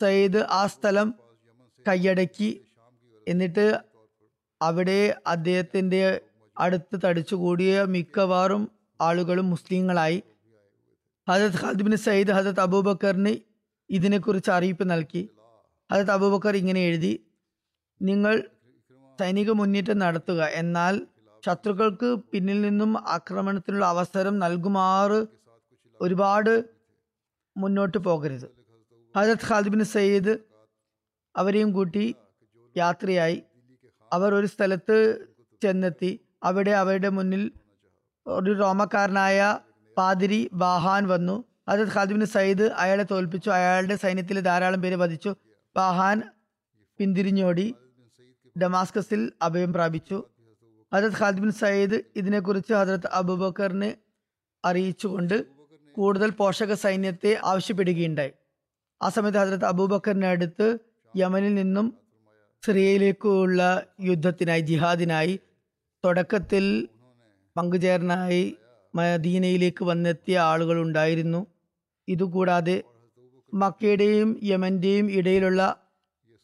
സയ്യിദ് ആ സ്ഥലം കൈയടക്കി. എന്നിട്ട് അവിടെ അദ്ദേഹത്തിന്റെ അടുത്ത് തടിച്ചുകൂടിയ മിക്കവാറും ആളുകളും മുസ്ലിങ്ങളായി. ഹജത് ഖാലിദ് ബിൻ സയ്യിദ് ഹജത് അബൂബക്കറിന് ഇതിനെക്കുറിച്ച് അറിയിപ്പ് നൽകി. ഹജത് അബൂബക്കർ ഇങ്ങനെ എഴുതി നിങ്ങൾ സൈനിക മുന്നേറ്റം നടത്തുക എന്നാൽ ശത്രുക്കൾക്ക് പിന്നിൽ നിന്നും ആക്രമണത്തിനുള്ള അവസരം നൽകുമാറ് ഒരുപാട് മുന്നോട്ട് പോകരുത്. ഹജത് ഖാലിദ് ബിൻ സയ്യിദ് അവരെയും കൂട്ടി യാത്രയായി. അവർ ഒരു സ്ഥലത്ത് ചെന്നെത്തി. അവിടെ അവരുടെ മുന്നിൽ ഒരു റോമക്കാരനായ പാതിരി ബാഹാൻ വന്നു. അത് ഖാദിബിന് സയ്യിദ് അയാളെ തോൽപ്പിച്ചു. അയാളുടെ സൈന്യത്തിൽ ധാരാളം പേര് വധിച്ചു. ബാഹാൻ പിന്തിരിഞ്ഞോടി. ഡമാസ്കസിൽ അഭയം പ്രാപിച്ചു. ഹജരത് ഖാദിബിൻ ബിൻ സയ്യിദ് ഇതിനെക്കുറിച്ച് ഹജരത് അബൂബക്കറിനെ അറിയിച്ചുകൊണ്ട് കൂടുതൽ പോഷക സൈന്യത്തെ ആവശ്യപ്പെടുകയുണ്ടായി. ആ സമയത്ത് ഹജരത് അബൂബക്കറിനടുത്ത് യമനിൽ നിന്നും സിറിയയിലേക്കുള്ള യുദ്ധത്തിനായി ജിഹാദിനായി തുടക്കത്തിൽ പങ്കുചേരനായി മദീനയിലേക്ക് വന്നെത്തിയ ആളുകൾ ഉണ്ടായിരുന്നു. ഇതുകൂടാതെ മക്കയുടെയും യമന്റെയും ഇടയിലുള്ള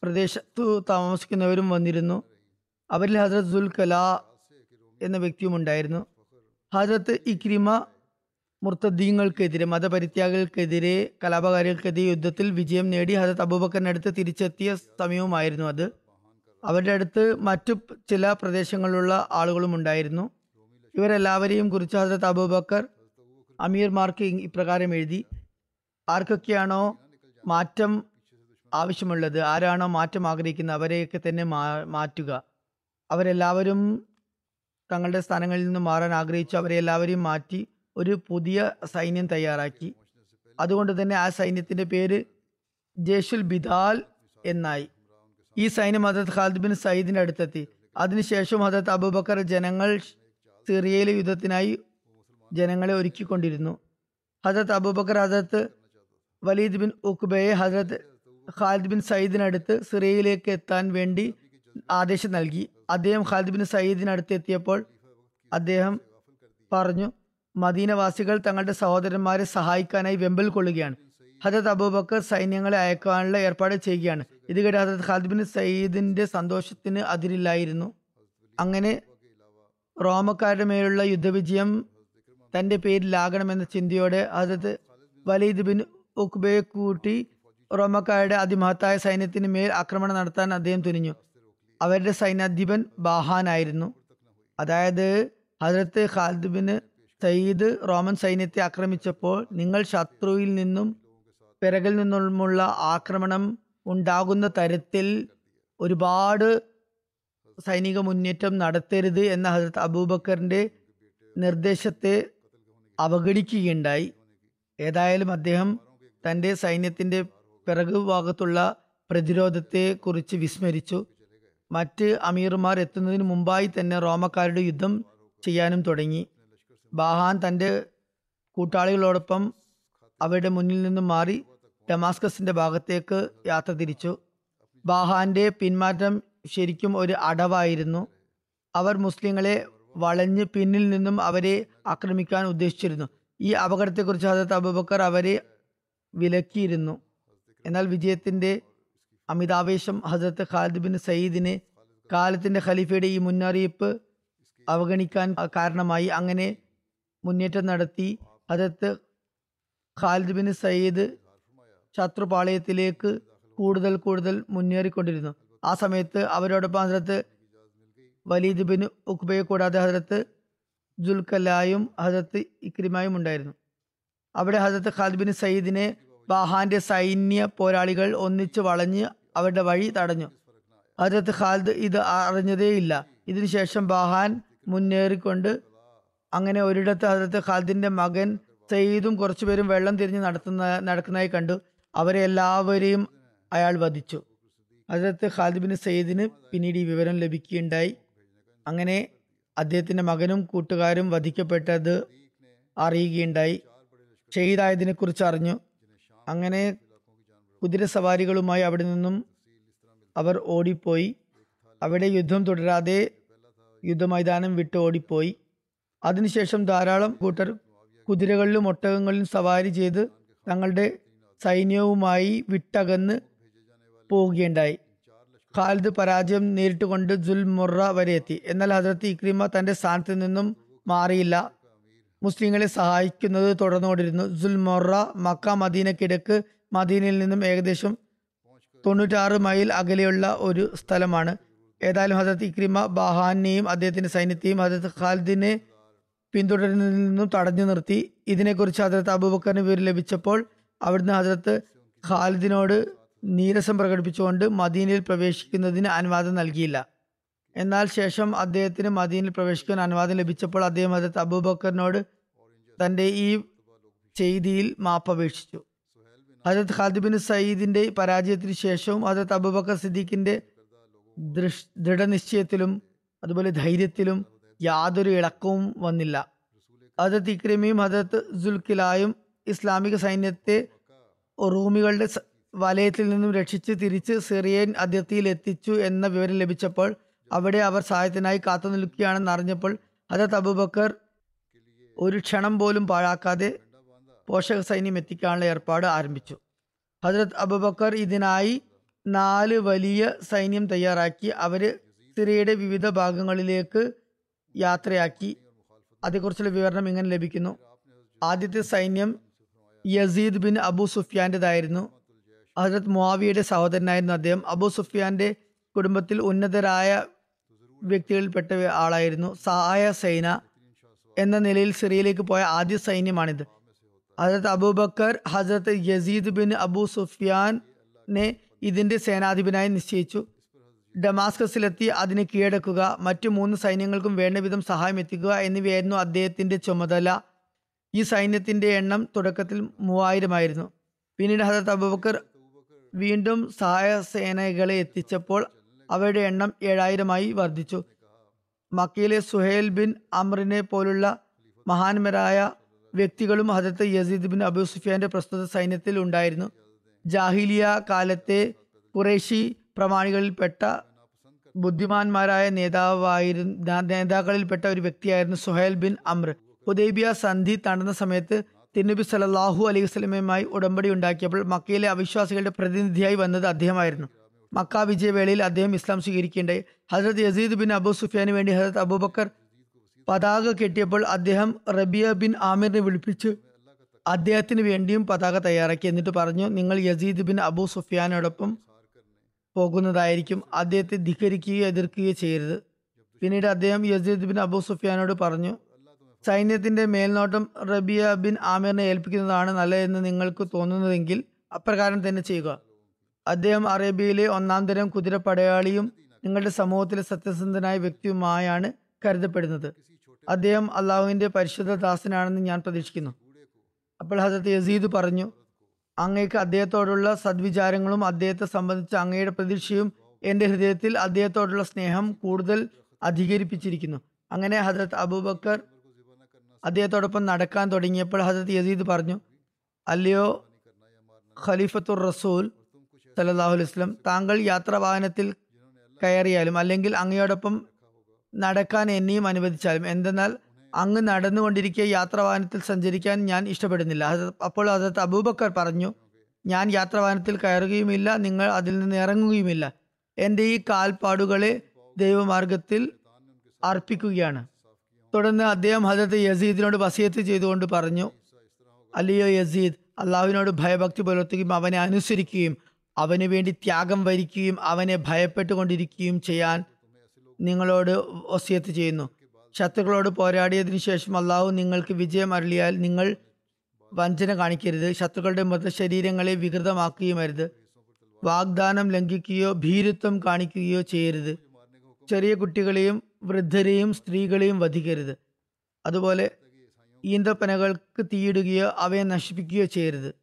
പ്രദേശത്തു താമസിക്കുന്നവരും വന്നിരുന്നു. അവരിൽ ഹജ്രത് ദുൽ കലാ എന്ന വ്യക്തിയും ഉണ്ടായിരുന്നു. ഹജ്രത്ത് ഇക്രിമ മുർത്തദ്ദീങ്ങൾക്കെതിരെ മതപരിത്യാഗികൾക്കെതിരെ കലാപകാരികൾക്കെതിരെ യുദ്ധത്തിൽ വിജയം നേടി ഹജത് അബൂബക്കറിനടുത്ത് തിരിച്ചെത്തിയ സമയവുമായിരുന്നു അത്. അവരുടെ അടുത്ത് മറ്റു ചില പ്രദേശങ്ങളിലുള്ള ആളുകളും ഉണ്ടായിരുന്നു. ഇവരെല്ലാവരെയും കുറിച്ച് തബൂബക്കർ അബൂബക്കർ അമീർമാർക്ക് ഇപ്രകാരം എഴുതി ആർക്കൊക്കെയാണോ മാറ്റം ആവശ്യമുള്ളത് ആരാണോ മാറ്റം ആഗ്രഹിക്കുന്നത് അവരെയൊക്കെ തന്നെ മാറ്റുക. അവരെല്ലാവരും തങ്ങളുടെ സ്ഥാനങ്ങളിൽ നിന്ന് മാറാൻ ആഗ്രഹിച്ചു. അവരെ എല്ലാവരെയും മാറ്റി ഒരു പുതിയ സൈന്യം തയ്യാറാക്കി. അതുകൊണ്ട് തന്നെ ആ സൈന്യത്തിന്റെ പേര് ജേഷുൽ ബിദാൽ എന്നായി. ഈ സൈന്യം ഹജരത് ഖാലിദ് ബിൻ സയ്യിദിന്റെ അടുത്തെത്തി. അതിനുശേഷം ഹജരത് അബൂബക്കർ ജനങ്ങൾ സിറിയയിലെ യുദ്ധത്തിനായി ജനങ്ങളെ ഒരുക്കിക്കൊണ്ടിരുന്നു. ഹജരത് അബൂബക്കർ ഹജരത്ത് വലീദ് ബിൻ ഉക്ബയെ ഹജരത് ഖാലിദ് ബിൻ സയ്യിദിനടുത്ത് സിറിയയിലേക്ക് എത്താൻ വേണ്ടി ആദേശം നൽകി. അദ്ദേഹം ഖാലിദ് ബിൻ സയ്യിദിനടുത്ത് എത്തിയപ്പോൾ അദ്ദേഹം പറഞ്ഞു മദീനവാസികൾ തങ്ങളുടെ സഹോദരന്മാരെ സഹായിക്കാനായി വെമ്പൽ കൊള്ളുകയാണ്. ഹജരത് അബൂബക്കർ സൈന്യങ്ങളെ അയക്കാനുള്ള ഏർപ്പാട് ചെയ്യുകയാണ്. ഇത് കേട്ട് ഹജത് ബിൻ സയ്യിദിന്റെ സന്തോഷത്തിന് അതിരില്ലായിരുന്നു. അങ്ങനെ റോമക്കാരുടെ മേലുള്ള യുദ്ധവിജയം തന്റെ പേരിലാകണമെന്ന ചിന്തയോടെ ഹജത് വലീദ് ബിൻ ഉക്ബയെ കൂട്ടി റോമക്കാരുടെ അതിമഹത്തായ സൈന്യത്തിന് മേൽ ആക്രമണം നടത്താൻ അദ്ദേഹം തുനിഞ്ഞു. അവരുടെ സൈന്യാധിപൻ ബാഹാനായിരുന്നു അതായത് ഹജരത്ത് ഖാലിദ് ബിൻ സയ്യിദ് റോമൻ സൈന്യത്തെ ആക്രമിച്ചപ്പോൾ നിങ്ങൾ ശത്രുവിൽ നിന്നും പിറകിൽ നിന്നുമുള്ള ആക്രമണം ഉണ്ടാകുന്ന തരത്തിൽ ഒരുപാട് സൈനിക മുന്നേറ്റം നടത്തരുത് എന്ന ഹസരത്ത് അബൂബക്കറിന്റെ നിർദ്ദേശത്തെ അവഗണിക്കുകയുണ്ടായി. ഏതായാലും അദ്ദേഹം തന്റെ സൈന്യത്തിന്റെ പിറകു ഭാഗത്തുള്ള പ്രതിരോധത്തെ കുറിച്ച് വിസ്മരിച്ചു. മറ്റ് അമീർമാർ എത്തുന്നതിന് മുമ്പായി തന്നെ റോമക്കാരുടെ യുദ്ധം ചെയ്യാനും തുടങ്ങി. ബാഹാൻ തന്റെ കൂട്ടാളികളോടൊപ്പം അവരുടെ മുന്നിൽ നിന്നും മാറി ഡമാസ്കസിന്റെ ഭാഗത്തേക്ക് യാത്ര തിരിച്ചു. ബാഹാന്റെ പിന്മാറ്റം ശരിക്കും ഒരു അടവായിരുന്നു. അവർ മുസ്ലിങ്ങളെ വളഞ്ഞ് പിന്നിൽ നിന്നും അവരെ ആക്രമിക്കാൻ ഉദ്ദേശിച്ചിരുന്നു. ഈ അപകടത്തെക്കുറിച്ച് ഹജരത്ത് അബൂബക്കർ അവരെ വിലക്കിയിരുന്നു. എന്നാൽ വിജയത്തിന്റെ അമിതാവേശം ഹജരത്ത് ഖാലിദ് ബിൻ സയ്യിദിനെ കാലത്തിന്റെ ഖലീഫയുടെ ഈ മുന്നറിയിപ്പ് അവഗണിക്കാൻ കാരണമായി. അങ്ങനെ മുന്നേറ്റം നടത്തി ഹജരത്ത് ഖാലിദ് ബിൻ സയ്യിദ് ശത്രുപാളയത്തിലേക്ക് കൂടുതൽ കൂടുതൽ മുന്നേറിക്കൊണ്ടിരുന്നു. ആ സമയത്ത് അവരോടൊപ്പം ഹസരത്ത് വലീദ് ബിൻ ഉഖ്ബയെ കൂടാതെ ഹസരത്ത് ജുൽക്കലായും ഹസരത്ത് ഇക്രിമായും ഉണ്ടായിരുന്നു. അവിടെ ഹസരത്ത് ഖാദ് ബിൻ സയ്യിദിനെ ബാഹാന്റെ സൈന്യ പോരാളികൾ ഒന്നിച്ച് വളഞ്ഞ് അവരുടെ വഴി തടഞ്ഞു. ഹജരത്ത് ഖാലിദ് ഇത് അറിഞ്ഞതേയില്ല. ഇതിനുശേഷം ബാഹാൻ മുന്നേറിക്കൊണ്ട് അങ്ങനെ ഒരിടത്ത് ഹജരത്ത് ഖാലിദിന്റെ മകൻ സയ്യിദും കുറച്ചുപേരും വെള്ളം തിരിഞ്ഞ് നടത്തുന്ന നടക്കുന്നതായി കണ്ടു. അവരെ എല്ലാവരെയും അയാൾ വധിച്ചു. ഹജരത്ത് ഖാലിദ് ബിൻ സയ്യിദിന് പിന്നീട് ഈ വിവരം ലഭിക്കുകയുണ്ടായി. അങ്ങനെ അദ്ദേഹത്തിന്റെ മകനും കൂട്ടുകാരും വധിക്കപ്പെട്ടത് അറിയുകയുണ്ടായി. ഷഹീദായതിനെ കുറിച്ച് അറിഞ്ഞു. അങ്ങനെ കുതിര സവാരികളുമായി അവിടെ നിന്നും അവർ ഓടിപ്പോയി. അവിടെ യുദ്ധം തുടരാതെ യുദ്ധമൈതാനം വിട്ട് ഓടിപ്പോയി. അതിനുശേഷം ധാരാളം കൂട്ടർ കുതിരകളിലും ഒട്ടകങ്ങളിലും സവാരി ചെയ്ത് തങ്ങളുടെ സൈന്യവുമായി വിട്ടകന്ന് പോവുകയുണ്ടായി. ഖാലിദ് പരാജയം നേരിട്ടുകൊണ്ട് ജുൽ മുറ വരെ എത്തി. എന്നാൽ ഹജറത്ത് ഇക്രിമ തന്റെ സ്ഥാനത്ത് നിന്നും മാറിയില്ല. മുസ്ലിങ്ങളെ സഹായിക്കുന്നത് തുടർന്നുകൊണ്ടിരുന്നു. ജുൽ മൊറ മക്ക മദീനക്കിടക്ക് മദീനയിൽ നിന്നും ഏകദേശം തൊണ്ണൂറ്റാറ് മൈൽ അകലെയുള്ള ഒരു സ്ഥലമാണ്. ഏതായാലും ഹജരത്ത് ഇക്രിമ ബഹാനെയും അദ്ദേഹത്തിന്റെ സൈന്യത്തെയും ഹജരത്ത് ഖാലിദിനെ പിന്തുടരുന്നതിൽ നിന്നും തടഞ്ഞു നിർത്തി. ഇതിനെക്കുറിച്ച് ഹജരത്ത് അബൂബക്കറിന് വിവരം ലഭിച്ചപ്പോൾ അവിടുന്ന് ഹജറത്ത് ഖാലിദിനോട് നീരസം പ്രകടിപ്പിച്ചുകൊണ്ട് മദീനയിൽ പ്രവേശിക്കുന്നതിന് അനുവാദം നൽകിയില്ല. എന്നാൽ ശേഷം അദ്ദേഹത്തിന് മദീനയിൽ പ്രവേശിക്കാൻ അനുവാദം ലഭിച്ചപ്പോൾ അദ്ദേഹം ഹജരത്ത് അബൂബക്കറിനോട് തന്റെ ഈ ചെയ്തിയിൽ മാപ്പപേക്ഷിച്ചു ഹജരത് ഖാലിദ് ബിൻ സയ്യിദിന്റെ പരാജയത്തിന് ശേഷവും ഹജരത് അബൂബക്കർ സിദ്ദീഖിന്റെ ദൃഷ് ദൃഢനിശ്ചയത്തിലും അതുപോലെ ധൈര്യത്തിലും യാതൊരു ഇളക്കവും വന്നില്ല. ഹജരത്ത് ഇക്രിമിയും ഹജരത്ത് ജുൽക്കിലായും ഇസ്ലാമിക സൈന്യത്തെ റൂമികളുടെ വലയത്തിൽ നിന്നും രക്ഷിച്ച് തിരിച്ച് സിറിയൻ അതിർത്തിയിൽ എത്തിച്ചു എന്ന വിവരം ലഭിച്ചപ്പോൾ അവിടെ അവർ സഹായത്തിനായി കാത്തു നിൽക്കുകയാണെന്ന് അറിഞ്ഞപ്പോൾ ഹജരത്ത് അബൂബക്കർ ഒരു ക്ഷണം പോലും പാഴാക്കാതെ പോഷക സൈന്യം എത്തിക്കാനുള്ള ഏർപ്പാട് ആരംഭിച്ചു. ഹജരത് അബൂബക്കർ ഇതിനായി നാല് വലിയ സൈന്യം തയ്യാറാക്കി അവർ സിറിയയുടെ വിവിധ ഭാഗങ്ങളിലേക്ക് യാത്രയാക്കി. അതേക്കുറിച്ചുള്ള വിവരണം ഇങ്ങനെ ലഭിക്കുന്നു. ആദ്യത്തെ സൈന്യം യസീദ് ബിൻ അബു സുഫിയാന്റെതായിരുന്നു. ഹജരത് മുവാവിയുടെ സഹോദരനായിരുന്നു അദ്ദേഹം. അബു സുഫിയാന്റെ കുടുംബത്തിൽ ഉന്നതരായ വ്യക്തികളിൽപ്പെട്ട ആളായിരുന്നു. സഹായ സൈന എന്ന നിലയിൽ സിറിയയിലേക്ക് പോയ ആദ്യ സൈന്യമാണിത്. ഹജരത് അബൂബക്കർ ഹജരത് യസീദ് ബിൻ അബു സുഫിയാനെ ഇതിന്റെ സേനാധിപനായി നിശ്ചയിച്ചു. ഡമാസ്കസിലെത്തി അതിനെ കീഴടക്കുക മറ്റു മൂന്ന് സൈന്യങ്ങൾക്കും വേണ്ട വിധം സഹായം എത്തിക്കുക എന്നിവയായിരുന്നു അദ്ദേഹത്തിന്റെ ചുമതല. ഈ സൈന്യത്തിന്റെ എണ്ണം തുടക്കത്തിൽ മൂവായിരമായിരുന്നു. പിന്നീട് ഹജരത് അബൂബക്കർ വീണ്ടും സഹായ സേനകളെ എത്തിച്ചപ്പോൾ അവയുടെ എണ്ണം ഏഴായിരമായി വർദ്ധിച്ചു. മക്കയിലെ സുഹേൽ ബിൻ അമറിനെ പോലുള്ള മഹാന്മാരായ വ്യക്തികളും ഹജരത്ത് യസീദ് ബിൻ അബു സുഫിയാന്റെ പ്രസ്തുത സൈന്യത്തിൽ ഉണ്ടായിരുന്നു. ജാഹിലിയ കാലത്തെ കുറേശി പ്രമാണികളിൽപ്പെട്ട ബുദ്ധിമാന്മാരായ നേതാവായിരുന്ന നേതാക്കളിൽപ്പെട്ട ഒരു വ്യക്തിയായിരുന്നു സുഹേൽ ബിൻ അമ്ര. ഹുദൈബിയ സന്ധി നടന്ന സമയത്ത് തിരുനബി സലല്ലാഹു അലൈഹി വസ്ലമയുമായി ഉടമ്പടി ഉണ്ടാക്കിയപ്പോൾ മക്കയിലെ അവിശ്വാസികളുടെ പ്രതിനിധിയായി വന്നത് അദ്ദേഹമായിരുന്നു. മക്ക വിജയവേളയിൽ അദ്ദേഹം ഇസ്ലാം സ്വീകരിക്കേണ്ടായി ഹസരത് യസീദ് ബിൻ അബു സുഫിയാന് വേണ്ടി ഹസരത് അബൂബക്കർ പതാക കെട്ടിയപ്പോൾ അദ്ദേഹം റബിയ ബിൻ ആമിറിനെ വിളിപ്പിച്ച് അദ്ദേഹത്തിന് വേണ്ടിയും പതാക തയ്യാറാക്കി എന്നിട്ട് പറഞ്ഞു നിങ്ങൾ യസീദ് ബിൻ അബു സുഫിയാനോടൊപ്പം പോകുന്നതായിരിക്കും. അദ്ദേഹത്തെ ധിക്കരിക്കുകയോ എതിർക്കുകയോ ചെയ്യരുത്. പിന്നീട് അദ്ദേഹം യസീദ് ബിൻ അബു സുഫിയാനോട് പറഞ്ഞു സൈന്യത്തിന്റെ മേൽനോട്ടം റബിയ ബിൻ ആമിറിനെ ഏൽപ്പിക്കുന്നതാണ് നല്ലതെന്ന് നിങ്ങൾക്ക് തോന്നുന്നതെങ്കിൽ അപ്രകാരം തന്നെ ചെയ്യുക. അദ്ദേഹം അറേബ്യയിലെ ഒന്നാം തരം കുതിരപ്പടയാളിയും നിങ്ങളുടെ സമൂഹത്തിലെ സത്യസന്ധനായ വ്യക്തിയുമായാണ് കരുതപ്പെടുന്നത്. അദ്ദേഹം അള്ളാഹുവിന്റെ പരിശുദ്ധ ദാസനാണെന്ന് ഞാൻ പ്രതീക്ഷിക്കുന്നു. അപ്പോൾ ഹസരത്ത് യസീദ് പറഞ്ഞു അങ്ങേക്ക് അദ്ദേഹത്തോടുള്ള സദ്വിചാരങ്ങളും അദ്ദേഹത്തെ സംബന്ധിച്ച അങ്ങയുടെ പ്രതീക്ഷയും എന്റെ ഹൃദയത്തിൽ അദ്ദേഹത്തോടുള്ള സ്നേഹം കൂടുതൽ അധികരിപ്പിച്ചിരിക്കുന്നു. അങ്ങനെ ഹജരത് അബൂബക്കർ അദ്ദേഹത്തോടൊപ്പം നടക്കാൻ തുടങ്ങിയപ്പോൾ ഹസരത് യസീദ് പറഞ്ഞു അല്ലയോ ഖലീഫത്തുർ റസൂൽ സല്ലല്ലാഹു അലൈഹി വസല്ലം താങ്കൾ യാത്രാവാഹനത്തിൽ കയറിയാലും അല്ലെങ്കിൽ അങ്ങയോടൊപ്പം നടക്കാൻ എന്നെയും അനുവദിച്ചാലും എന്തെന്നാൽ അങ്ങ് നടന്നുകൊണ്ടിരിക്കെ യാത്രാവാഹനത്തിൽ സഞ്ചരിക്കാൻ ഞാൻ ഇഷ്ടപ്പെടുന്നില്ല. അപ്പോൾ ഹസരത്ത് അബൂബക്കർ പറഞ്ഞു ഞാൻ യാത്രാവാഹനത്തിൽ കയറുകയുമില്ല നിങ്ങൾ അതിൽ നിന്ന് ഇറങ്ങുകയുമില്ല. എന്റെ ഈ കാൽപ്പാടുകളെ ദൈവമാർഗത്തിൽ അർപ്പിക്കുകയാണ്. തുടർന്ന് അദ്ദേഹം ഹജരത്ത് യസീദിനോട് വസീയത്ത് ചെയ്തുകൊണ്ട് പറഞ്ഞു അലിയോ യസീദ് അള്ളാഹുവിനോട് ഭയഭക്തി പുലർത്തുകയും അവനെ അനുസരിക്കുകയും അവന് വേണ്ടി ത്യാഗം വരിക്കുകയും അവനെ ഭയപ്പെട്ടുകൊണ്ടിരിക്കുകയും ചെയ്യാൻ നിങ്ങളോട് വസിയത്ത് ചെയ്യുന്നു. ശത്രുക്കളോട് പോരാടിയതിനു ശേഷം അള്ളാഹു നിങ്ങൾക്ക് വിജയം അരളിയാൽ നിങ്ങൾ വഞ്ചന കാണിക്കരുത്. ശത്രുക്കളുടെ മൃതശരീരങ്ങളെ വികൃതമാക്കുകയും അരുത് വാഗ്ദാനം ലംഘിക്കുകയോ ഭീരുത്വം കാണിക്കുകയോ ചെയ്യരുത്. ചെറിയ കുട്ടികളെയും വൃദ്ധരെയും സ്ത്രീകളെയും വധിക്കരുത്. അതുപോലെ ഈന്തപ്പനകൾക്ക് തീയിടുകയോ അവയെ നശിപ്പിക്കുകയോ ചെയ്യരുത്.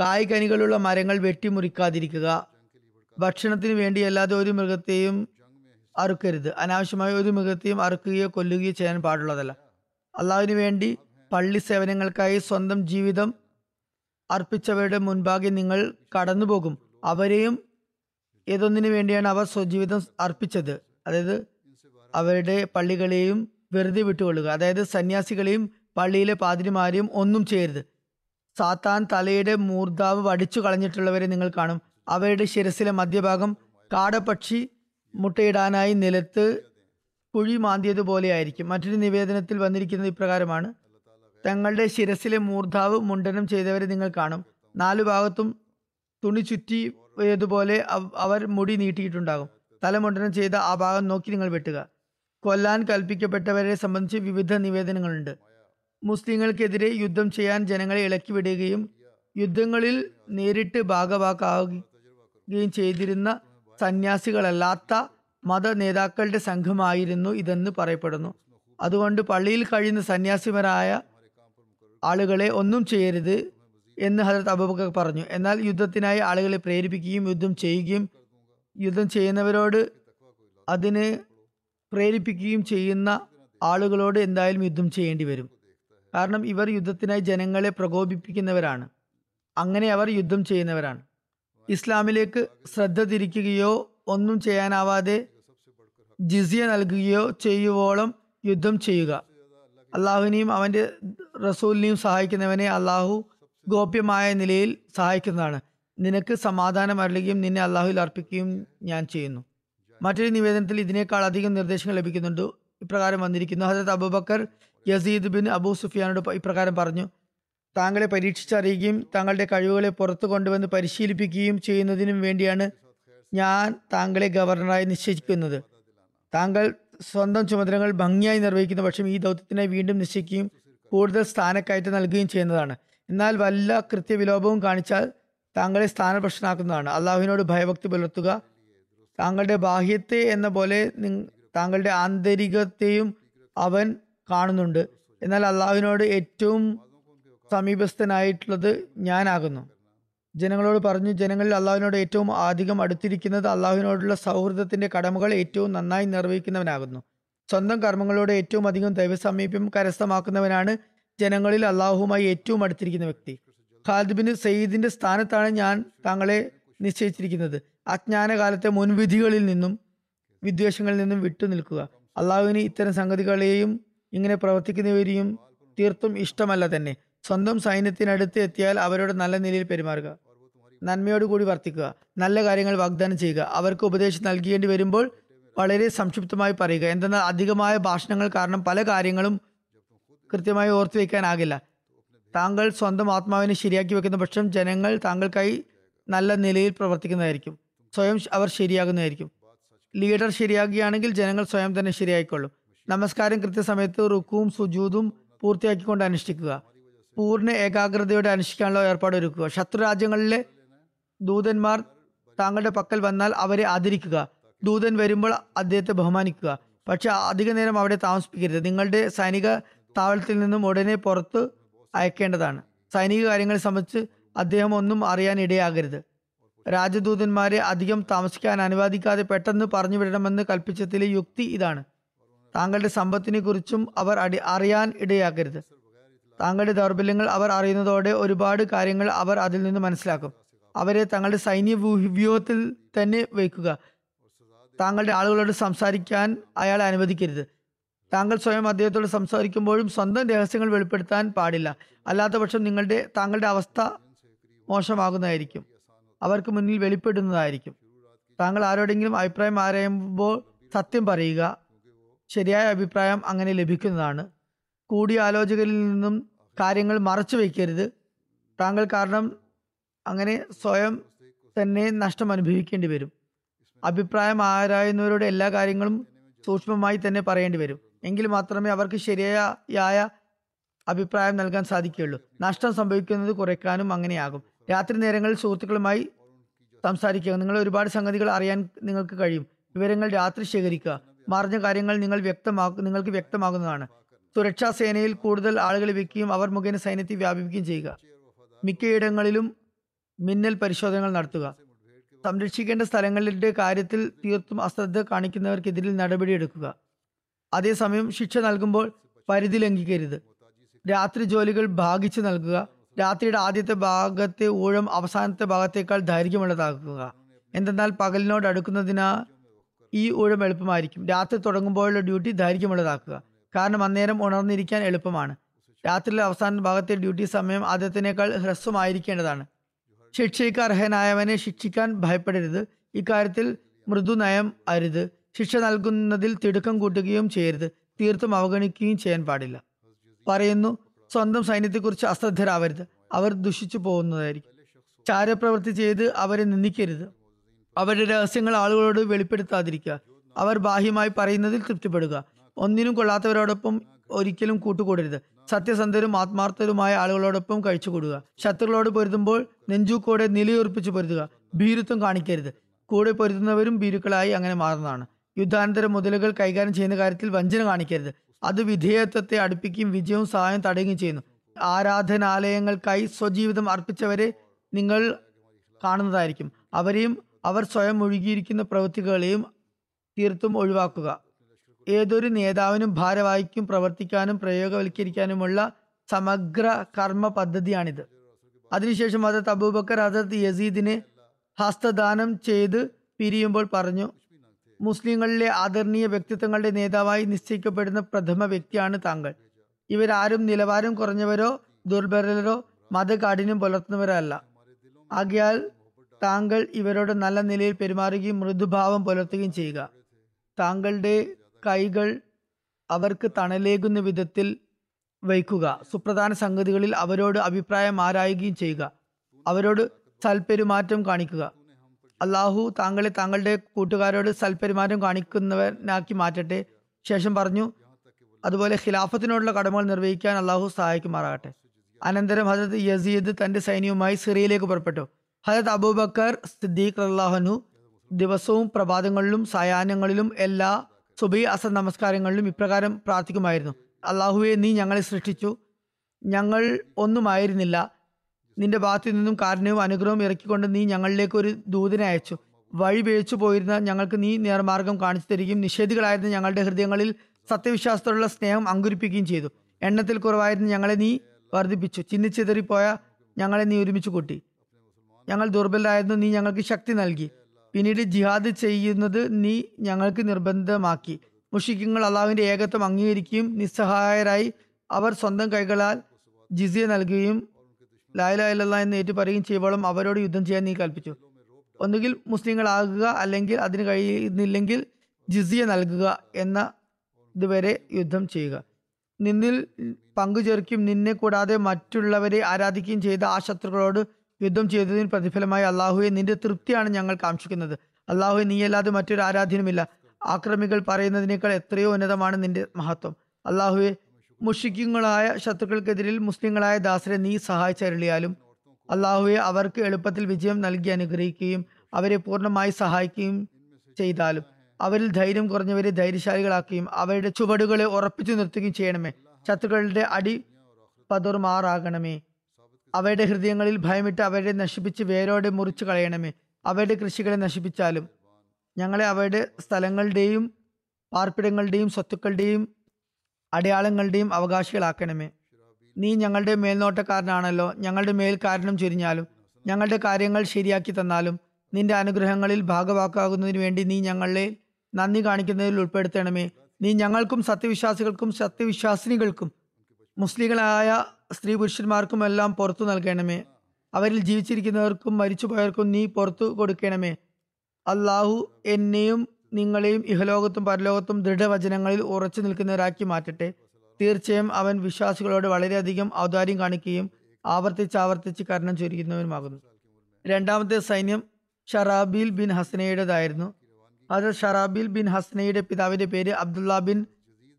കായ്കനികളുള്ള മരങ്ങൾ വെട്ടിമുറിക്കാതിരിക്കുക. ഭക്ഷണത്തിന് വേണ്ടി അല്ലാതെ ഒരു മൃഗത്തെയും അറുക്കരുത്. അനാവശ്യമായ ഒരു മൃഗത്തെയും അറുക്കുകയോ കൊല്ലുകയോ ചെയ്യാൻ പാടുള്ളതല്ല. അള്ളാഹുവിന് വേണ്ടി പള്ളി സേവനങ്ങൾക്കായി സ്വന്തം ജീവിതം അർപ്പിച്ചവരുടെ മുൻപാകെ നിങ്ങൾ കടന്നുപോകും. അവരെയും ഏതൊന്നിനു വേണ്ടിയാണ് അവർ സ്വജീവിതം അർപ്പിച്ചത്? അതായത് അവരുടെ പള്ളികളെയും വെറുതെ വിട്ടുകൊള്ളുക. അതായത് സന്യാസികളെയും പള്ളിയിലെ പാതിരിമാരെയും ഒന്നും ചെയ്യരുത്. സാത്താൻ തലയുടെ മൂർധാവ് വടിച്ചു കളഞ്ഞിട്ടുള്ളവരെ നിങ്ങൾ കാണും. അവരുടെ ശിരസിലെ മധ്യഭാഗം കാടപക്ഷി മുട്ടയിടാനായി നിലത്ത് കുഴി മാന്തിയതുപോലെയായിരിക്കും മറ്റൊരു നിവേദനത്തിൽ വന്നിരിക്കുന്നത് ഇപ്രകാരമാണ്. തങ്ങളുടെ ശിരസിലെ മൂർധാവ് മുണ്ടനം ചെയ്തവരെ നിങ്ങൾ കാണും. നാലു ഭാഗത്തും തുണി ചുറ്റിയതുപോലെ അവർ മുടി നീട്ടിയിട്ടുണ്ടാകും. തലമുണ്ടനം ചെയ്ത ആ ഭാഗം നോക്കി നിങ്ങൾ വെട്ടുക. കൊല്ലാൻ കൽപ്പിക്കപ്പെട്ടവരെ സംബന്ധിച്ച് വിവിധ നിവേദനങ്ങളുണ്ട്. മുസ്ലിങ്ങൾക്കെതിരെ യുദ്ധം ചെയ്യാൻ ജനങ്ങളെ ഇളക്കി വിടുകയും യുദ്ധങ്ങളിൽ നേരിട്ട് ഭാഗവാക്കാവുകയും ചെയ്തിരുന്ന സന്യാസികളല്ലാത്ത മത നേതാക്കളുടെ സംഘമായിരുന്നു ഇതെന്ന് പറയപ്പെടുന്നു. അതുകൊണ്ട് പള്ളിയിൽ കഴിയുന്ന സന്യാസിമാരായ ആളുകളെ ഒന്നും ചെയ്യരുത് എന്ന് ഹജരത് അബൂബക്കർ പറഞ്ഞു. എന്നാൽ യുദ്ധത്തിനായി ആളുകളെ പ്രേരിപ്പിക്കുകയും യുദ്ധം ചെയ്യുകയും യുദ്ധം ചെയ്യുന്നവരോട് അതിന് പ്രേരിപ്പിക്കുകയും ചെയ്യുന്ന ആളുകളോട് എന്തായാലും യുദ്ധം ചെയ്യേണ്ടി വരും. കാരണം ഇവർ യുദ്ധത്തിനായി ജനങ്ങളെ പ്രകോപിപ്പിക്കുന്നവരാണ്. അങ്ങനെ അവർ യുദ്ധം ചെയ്യുന്നവരാണ്. ഇസ്ലാമിലേക്ക് ശ്രദ്ധ തിരിക്കുകയോ ഒന്നും ചെയ്യാനാവാതെ ജിസിയ നൽകുകയോ ചെയ്യുവോളം യുദ്ധം ചെയ്യുക. അള്ളാഹുവിനെയും അവന്റെ റസൂലിനെയും സഹായിക്കുന്നവനെ അള്ളാഹു ഗോപ്യമായ നിലയിൽ സഹായിക്കുന്നതാണ്. നിനക്ക് സമാധാനം അരുളുകയും നിന്നെ അള്ളാഹുവിൽ അർപ്പിക്കുകയും ഞാൻ ചെയ്യുന്നു. മറ്റൊരു നിവേദനത്തിൽ ഇതിനേക്കാൾ അധികം നിർദ്ദേശങ്ങൾ ലഭിക്കുന്നുണ്ട്. ഇപ്രകാരം വന്നിരിക്കുന്നു. Hazrat Abu Bakr Yazid bin Abu സുഫിയാനോട് ഇപ്രകാരം പറഞ്ഞു. താങ്കളെ പരീക്ഷിച്ചറിയുകയും താങ്കളുടെ കഴിവുകളെ പുറത്തു കൊണ്ടുവന്ന് പരിശീലിപ്പിക്കുകയും ചെയ്യുന്നതിനും വേണ്ടിയാണ് ഞാൻ താങ്കളെ ഗവർണറായി നിശ്ചയിക്കുന്നത്. താങ്കൾ സ്വന്തം ചുമതലകൾ ഭംഗിയായി നിർവഹിക്കുന്ന പക്ഷം ഈ ദൗത്യത്തിനെ വീണ്ടും നിശ്ചയിക്കുകയും കൂടുതൽ സ്ഥാനക്കയറ്റം നൽകുകയും ചെയ്യുന്നതാണ്. എന്നാൽ വല്ല കൃത്യവിലോപവും കാണിച്ചാൽ താങ്കളെ സ്ഥാനപ്രശ്നമാക്കുന്നതാണ് അള്ളാഹുവിനോട് ഭയഭക്തി പുലർത്തുക. താങ്കളുടെ ബാഹ്യത്തെ എന്ന പോലെ താങ്കളുടെ ആന്തരികത്തെയും അവൻ കാണുന്നുണ്ട്. എന്നാൽ അള്ളാഹുവിനോട് ഏറ്റവും സമീപസ്ഥനായിട്ടുള്ളത് ഞാനാകുന്നു. ജനങ്ങളോട് പറഞ്ഞു ജനങ്ങളിൽ അള്ളാഹുവിനോട് ഏറ്റവും അധികം അടുത്തിരിക്കുന്നത് അള്ളാഹുവിനോടുള്ള സൗഹൃദത്തിന്റെ കടമകൾ ഏറ്റവും നന്നായി നിർവഹിക്കുന്നവനാകുന്നു. സ്വന്തം കർമ്മങ്ങളോട് ഏറ്റവും അധികം ദൈവസമീപ്യം കരസ്ഥമാക്കുന്നവനാണ് ജനങ്ങളിൽ അള്ളാഹുവുമായി ഏറ്റവും അടുത്തിരിക്കുന്ന വ്യക്തി. ഖാലിദ് ബിൻ സയ്യിദിന്റെ സ്ഥാനത്താണ് ഞാൻ താങ്കളെ നിശ്ചയിച്ചിരിക്കുന്നത്. അജ്ഞാനകാലത്തെ മുൻവിധികളിൽ നിന്നും വിദ്വേഷങ്ങളിൽ നിന്നും വിട്ടു നിൽക്കുക. അള്ളാഹുവിന് ഇത്തരം സംഗതികളെയും ഇങ്ങനെ പ്രവർത്തിക്കുന്നവരെയും തീർത്തും ഇഷ്ടമല്ല തന്നെ. സ്വന്തം സൈന്യത്തിനടുത്ത് എത്തിയാൽ അവരോട് നല്ല നിലയിൽ പെരുമാറുക. നന്മയോടുകൂടി വർത്തിക്കുക. നല്ല കാര്യങ്ങൾ വാഗ്ദാനം ചെയ്യുക. അവർക്ക് ഉപദേശം നൽകേണ്ടി വരുമ്പോൾ വളരെ സംക്ഷിപ്തമായി പറയുക. എന്തെന്നാൽ അധികമായ ഭാഷണങ്ങൾ കാരണം പല കാര്യങ്ങളും കൃത്യമായി ഓർത്തു വയ്ക്കാനാകില്ല താങ്കൾ സ്വന്തം ആത്മാവിനെ ശരിയാക്കി വെക്കുന്ന പക്ഷം ജനങ്ങൾ താങ്കൾക്കായി നല്ല നിലയിൽ പ്രവർത്തിക്കുന്നതായിരിക്കും. സ്വയം അവർ ശരിയാകുന്നതായിരിക്കും. ലീഡർ ശരിയാകുകയാണെങ്കിൽ ജനങ്ങൾ സ്വയം തന്നെ ശരിയായിക്കൊള്ളും. നമസ്കാരം കൃത്യസമയത്ത് റുക്കുവും സുജൂതും പൂർത്തിയാക്കിക്കൊണ്ട് അനുഷ്ഠിക്കുക. പൂർണ ഏകാഗ്രതയോടെ അനുഷ്ഠിക്കാനുള്ള ഏർപ്പാട് ഒരുക്കുക. ശത്രു രാജ്യങ്ങളിലെ ദൂതന്മാർ താങ്കളുടെ പക്കൽ വന്നാൽ അവരെ ആദരിക്കുക. ദൂതൻ വരുമ്പോൾ അദ്ദേഹത്തെ ബഹുമാനിക്കുക. പക്ഷെ അധിക നേരം അവിടെ താമസിപ്പിക്കരുത്. നിങ്ങളുടെ സൈനിക താവളത്തിൽ നിന്നും ഉടനെ പുറത്ത് അയക്കേണ്ടതാണ്. സൈനിക കാര്യങ്ങളെ സംബന്ധിച്ച് അദ്ദേഹം ഒന്നും അറിയാൻ ഇടയാകരുത് രാജദൂതന്മാരെ അധികം താമസിക്കാൻ അനുവാദിക്കാതെ പെട്ടെന്ന് പറഞ്ഞു വിടണമെന്ന് കൽപ്പിച്ചതിലെ യുക്തി ഇതാണ്. താങ്കളുടെ സമ്പത്തിനെ കുറിച്ചും അവർ അടി അറിയാൻ ഇടയാക്കരുത്. താങ്കളുടെ ദൗർബല്യങ്ങൾ അവർ അറിയുന്നതോടെ ഒരുപാട് കാര്യങ്ങൾ അവർ അതിൽ നിന്ന് മനസ്സിലാക്കും. അവരെ തങ്ങളുടെ സൈന്യ വ്യൂഹത്തിൽ തന്നെ വയ്ക്കുക. താങ്കളുടെ ആളുകളോട് സംസാരിക്കാൻ അയാൾ അനുവദിക്കരുത്. താങ്കൾ സ്വയം അദ്ദേഹത്തോട് സംസാരിക്കുമ്പോഴും സ്വന്തം രഹസ്യങ്ങൾ വെളിപ്പെടുത്താൻ പാടില്ല. അല്ലാത്തപക്ഷം നിങ്ങളുടെ താങ്കളുടെ അവസ്ഥ മോശമാകുന്നതായിരിക്കും. അവർക്ക് മുന്നിൽ വെളിപ്പെടുന്നതായിരിക്കും. താങ്കൾ ആരോടെങ്കിലും അഭിപ്രായം ആരായുമ്പോൾ സത്യം പറയുക ശരിയായ അഭിപ്രായം അങ്ങനെ ലഭിക്കുന്നതാണ്. കൂടിയാലോചകരിൽ നിന്നും കാര്യങ്ങൾ മറച്ചു വയ്ക്കരുത്. താങ്കൾ കാരണം അങ്ങനെ സ്വയം തന്നെ നഷ്ടം അനുഭവിക്കേണ്ടി വരും. അഭിപ്രായം ആരായുന്നവരുടെ എല്ലാ കാര്യങ്ങളും സൂക്ഷ്മമായി തന്നെ പറയേണ്ടി വരും. എങ്കിൽ മാത്രമേ അവർക്ക് ശരിയായ അഭിപ്രായം നൽകാൻ സാധിക്കുകയുള്ളൂ. നഷ്ടം സംഭവിക്കുന്നത് കുറയ്ക്കാനും അങ്ങനെയാകും. രാത്രി നേരങ്ങളിൽ സുഹൃത്തുക്കളുമായി സംസാരിക്കുക. നിങ്ങൾ ഒരുപാട് സംഗതികൾ അറിയാൻ നിങ്ങൾക്ക് കഴിയും. വിവരങ്ങൾ രാത്രി ശേഖരിക്കുക. മറിഞ്ഞ കാര്യങ്ങൾ നിങ്ങൾ വ്യക്തമാക്കും നിങ്ങൾക്ക് വ്യക്തമാകുന്നതാണ്. സുരക്ഷാ സേനയിൽ കൂടുതൽ ആളുകളെ വെക്കുകയും അവർ മുഖേന സൈന്യത്തെ വ്യാപിപ്പിക്കുകയും ചെയ്യുക. മിക്കയിടങ്ങളിലും മിന്നൽ പരിശോധനകൾ നടത്തുക. സംരക്ഷിക്കേണ്ട സ്ഥലങ്ങളുടെ കാര്യത്തിൽ തീർത്തും അശ്രദ്ധ കാണിക്കുന്നവർക്കെതിരിൽ നടപടിയെടുക്കുക അതേസമയം ശിക്ഷ നൽകുമ്പോൾ പരിധി ലംഘിക്കരുത്. രാത്രി ജോലികൾ ഭാഗിച്ചു നൽകുക. രാത്രിയുടെ ആദ്യത്തെ ഭാഗത്തെ ഊഴം അവസാനത്തെ ഭാഗത്തേക്കാൾ ദൈർഘ്യമുള്ളതാക്കുക. എന്തെന്നാൽ പകലിനോട് അടുക്കുന്നതിനാ ഈ ഊഴം എളുപ്പമായിരിക്കും. രാത്രി തുടങ്ങുമ്പോഴുള്ള ഡ്യൂട്ടി ദൈർഘ്യമുള്ളതാക്കുക. കാരണം അന്നേരം ഉണർന്നിരിക്കാൻ എളുപ്പമാണ്. രാത്രിയിലെ അവസാന ഭാഗത്തെ ഡ്യൂട്ടി സമയം ആദ്യത്തിനേക്കാൾ ഹ്രസ്വമായിരിക്കേണ്ടതാണ്. ശിക്ഷയ്ക്ക് അർഹനായവനെ ശിക്ഷിക്കാൻ ഭയപ്പെടരുത്. ഇക്കാര്യത്തിൽ മൃദുനയം അരുത്. ശിക്ഷ നൽകുന്നതിൽ തിടുക്കം കൂട്ടുകയും ചെയ്യരുത്. തീർത്തും അവഗണിക്കുകയും ചെയ്യാൻ പാടില്ല. പറയുന്നു സ്വന്തം സൈന്യത്തെക്കുറിച്ച് അശ്രദ്ധരാവരുത്. അവർ ദുഷിച്ചു പോകുന്നതായിരിക്കും. ചാരപ്രവൃത്തി ചെയ്ത് അവരെ നിന്ദിക്കരുത്. അവരുടെ രഹസ്യങ്ങൾ ആളുകളോട് വെളിപ്പെടുത്താതിരിക്കുക. അവർ ബാഹ്യമായി പറയുന്നതിൽ തൃപ്തിപ്പെടുക. ഒന്നിനും കൊള്ളാത്തവരോടൊപ്പം ഒരിക്കലും കൂട്ടുകൂടരുത്. സത്യസന്ധരും ആത്മാർത്ഥരുമായ ആളുകളോടൊപ്പം കഴിച്ചുകൂടുക. ശത്രുക്കളോട് പൊരുതുമ്പോൾ നെഞ്ചൂക്കോടെ നിലയുറപ്പിച്ച് പൊരുതുക. ഭീരുത്വം കാണിക്കരുത്. കൂടെ പൊരുതുന്നവരും ഭീരുക്കളായി അങ്ങനെ മാറുന്നതാണ്. യുദ്ധാനന്തര മുതലുകൾ കൈകാര്യം ചെയ്യുന്ന കാര്യത്തിൽ വഞ്ചന കാണിക്കരുത്. അത് വിധേയത്വത്തെ അടുപ്പിക്കുകയും വിജയവും സഹായം തടയുകയും ചെയ്യുന്നു. ആരാധനാലയങ്ങൾക്കായി സ്വജീവിതം അർപ്പിച്ചവരെ നിങ്ങൾ കാണുന്നതായിരിക്കും. അവരെയും അവർ സ്വയം ഒഴുകിയിരിക്കുന്ന പ്രവൃത്തികളെയും തീർത്തും ഒഴിവാക്കുക. ഏതൊരു നേതാവിനും ഭാരവാഹിക്കും പ്രവർത്തിക്കാനും പ്രയോഗവൽക്കരിക്കാനുമുള്ള സമഗ്ര കർമ്മ പദ്ധതിയാണിത്. അതിനുശേഷം അത് അബൂബക്കർ ഹജരത് യസീദിനെ ഹസ്തദാനം ചെയ്ത് പിരിയുമ്പോൾ പറഞ്ഞു മുസ്ലിങ്ങളിലെ ആദരണീയ വ്യക്തിത്വങ്ങളുടെ നേതാവായി നിശ്ചയിക്കപ്പെടുന്ന പ്രഥമ വ്യക്തിയാണ് താങ്കൾ. ഇവരാരും നിലവാരം കുറഞ്ഞവരോ ദുർബലരോ മതകാഠിന്യം പുലർത്തുന്നവരല്ല. ആകയാൽ താങ്കൾ ഇവരോട് നല്ല നിലയിൽ പെരുമാറുകയും മൃദുഭാവം പുലർത്തുകയും ചെയ്യുക. താങ്കളുടെ കൈകൾ അവർക്ക് തണലേകുന്ന വിധത്തിൽ വയ്ക്കുക. സുപ്രധാന സംഗതികളിൽ അവരോട് അഭിപ്രായം ആരായുകയും ചെയ്യുക. അവരോട് സൽപെരുമാറ്റം കാണിക്കുക. അള്ളാഹു താങ്കളെ താങ്കളുടെ കൂട്ടുകാരോട് സൽപെരുമാറ്റം കാണിക്കുന്നവനാക്കി മാറ്റട്ടെ. ശേഷം പറഞ്ഞു അതുപോലെ ഖിലാഫത്തിനോടുള്ള കടമകൾ നിർവഹിക്കാൻ അള്ളാഹു സഹായിക്കുമാറാകട്ടെ. അനന്തരം ഹജരത് യസീദ് തന്റെ സൈന്യവുമായി സിറിയയിലേക്ക് പുറപ്പെട്ടു. ഹജരത് അബൂബക്കർ സിദ്ദീഖ് അള്ളാഹനു ദിവസവും പ്രഭാതങ്ങളിലും സായാഹ്നങ്ങളിലും എല്ലാ സുബൈ അസർ നമസ്കാരങ്ങളിലും ഇപ്രകാരം പ്രാർത്ഥിക്കുമായിരുന്നു. അള്ളാഹുവെ നീ ഞങ്ങളെ സൃഷ്ടിച്ചു. ഞങ്ങൾ ഒന്നുമായിരുന്നില്ല. നിന്റെ ഭാഗത്തു നിന്നും കാരണവും അനുഗ്രഹവും ഇറക്കിക്കൊണ്ട് നീ ഞങ്ങളിലേക്ക് ഒരു ദൂതനെ അയച്ചു. വഴി വേഴിച്ചു പോയിരുന്ന ഞങ്ങൾക്ക് നീ നേർമാർഗം കാണിച്ചു തരികയും നിഷേധികളായിരുന്ന ഞങ്ങളുടെ ഹൃദയങ്ങളിൽ സത്യവിശ്വാസത്തോടുള്ള സ്നേഹം അങ്കുരിപ്പിക്കുകയും ചെയ്തു. എണ്ണത്തിൽ കുറവായിരുന്ന ഞങ്ങളെ നീ വർദ്ധിപ്പിച്ചു. ചിന്നിച്ചിതറിപ്പോയ ഞങ്ങളെ നീ ഒരുമിച്ച് കൂട്ടി. ഞങ്ങൾ ദുർബലരായിരുന്നു നീ ഞങ്ങൾക്ക് ശക്തി നൽകി. പിന്നീട് ജിഹാദ് ചെയ്യുന്നത് നീ ഞങ്ങൾക്ക് നിർബന്ധമാക്കി. മുഷിക്കങ്ങൾ അള്ളാഹുവിന്റെ ഏകത്വം അംഗീകരിക്കുകയും നിസ്സഹായരായി അവർ സ്വന്തം കൈകളാൽ ജിസിയ നൽകുകയും ലായില ഇല്ല എന്ന് ഏറ്റു പറയുകയും അവരോട് യുദ്ധം ചെയ്യാൻ നീ കൽപ്പിച്ചു. ഒന്നുകിൽ മുസ്ലിങ്ങളാകുക അല്ലെങ്കിൽ അതിന് കഴിയുന്നില്ലെങ്കിൽ ജിസിയ നൽകുക എന്ന ഇതുവരെ യുദ്ധം ചെയ്യുക. നിന്നിൽ പങ്കുചേർക്കും. നിന്നെ കൂടാതെ മറ്റുള്ളവരെ ആരാധിക്കുകയും ചെയ്ത ആ ശത്രുക്കളോട് യുദ്ധം ചെയ്തതിന് പ്രതിഫലമായി അള്ളാഹുവെ നിന്റെ തൃപ്തിയാണ് ഞങ്ങൾ കാക്ഷിക്കുന്നത്. അള്ളാഹുവെ നീയല്ലാതെ മറ്റൊരു ആരാധ്യനുമില്ല. ആക്രമികൾ പറയുന്നതിനേക്കാൾ എത്രയോ ഉന്നതമാണ് നിന്റെ മഹത്വം. അള്ളാഹുവെ മുഷിക്കുങ്ങളായ ശത്രുക്കൾക്കെതിരിൽ മുസ്ലിങ്ങളായ ദാസരെ നീ സഹായിച്ചരുളിയാലും അള്ളാഹുവെ അവർക്ക് എളുപ്പത്തിൽ വിജയം നൽകി അനുഗ്രഹിക്കുകയും അവരെ പൂർണമായി സഹായിക്കുകയും ചെയ്താലും അവരിൽ ധൈര്യം കുറഞ്ഞവരെ ധൈര്യശാലികളാക്കുകയും അവരുടെ ചുവടുകളെ ഉറപ്പിച്ചു നിർത്തുകയും ചെയ്യണമേ. ശത്രുക്കളുടെ അടി പതുർമാറാകണമേ. അവരുടെ ഹൃദയങ്ങളിൽ ഭയമിട്ട് അവരെ നശിപ്പിച്ച് വേരോടെ മുറിച്ചു കളയണമേ. അവരുടെ കൃഷികളെ നശിപ്പിച്ചാലും ഞങ്ങളെ അവരുടെ സ്ഥലങ്ങളുടെയും പാർപ്പിടങ്ങളുടെയും സ്വത്തുക്കളുടെയും അടയാളങ്ങളുടെയും അവകാശികളാക്കണമേ. നീ ഞങ്ങളുടെ മേൽനോട്ടക്കാരനാണല്ലോ. ഞങ്ങളുടെ മേൽ കാരണം ചൊരിഞ്ഞാലും ഞങ്ങളുടെ കാര്യങ്ങൾ ശരിയാക്കി തന്നാലും നിന്റെ അനുഗ്രഹങ്ങളിൽ ഭാഗവാക്കാകുന്നതിന് വേണ്ടി നീ ഞങ്ങളെ നന്ദി കാണിക്കുന്നതിൽ ഉൾപ്പെടുത്തണമേ. നീ ഞങ്ങൾക്കും സത്യവിശ്വാസികൾക്കും സത്യവിശ്വാസിനികൾക്കും മുസ്ലിങ്ങളായ സ്ത്രീ പുരുഷന്മാർക്കും എല്ലാം പുറത്തു നൽകണമേ. അവരിൽ ജീവിച്ചിരിക്കുന്നവർക്കും മരിച്ചുപോയവർക്കും നീ പുറത്തു കൊടുക്കണമേ. അള്ളാഹു എന്നെയും നിങ്ങളെയും ഇഹലോകത്തും പരലോകത്തും ദൃഢവചനങ്ങളിൽ ഉറച്ചു നിൽക്കുന്നവരാക്കി മാറ്റട്ടെ. തീർച്ചയായും അവൻ വിശ്വാസികളോട് വളരെയധികം ഔദാര്യം കാണിക്കുകയും ആവർത്തിച്ച് ആവർത്തിച്ച് കരണം ചൊരിയുന്നവനുമാകുന്നു. രണ്ടാമത്തെ സൈന്യം ഷറാബിൽ ബിൻ ഹസനയുടേതായിരുന്നു. അത് ഷറാബിൽ ബിൻ ഹസനയുടെ പിതാവിന്റെ പേര് അബ്ദുള്ള ബിൻ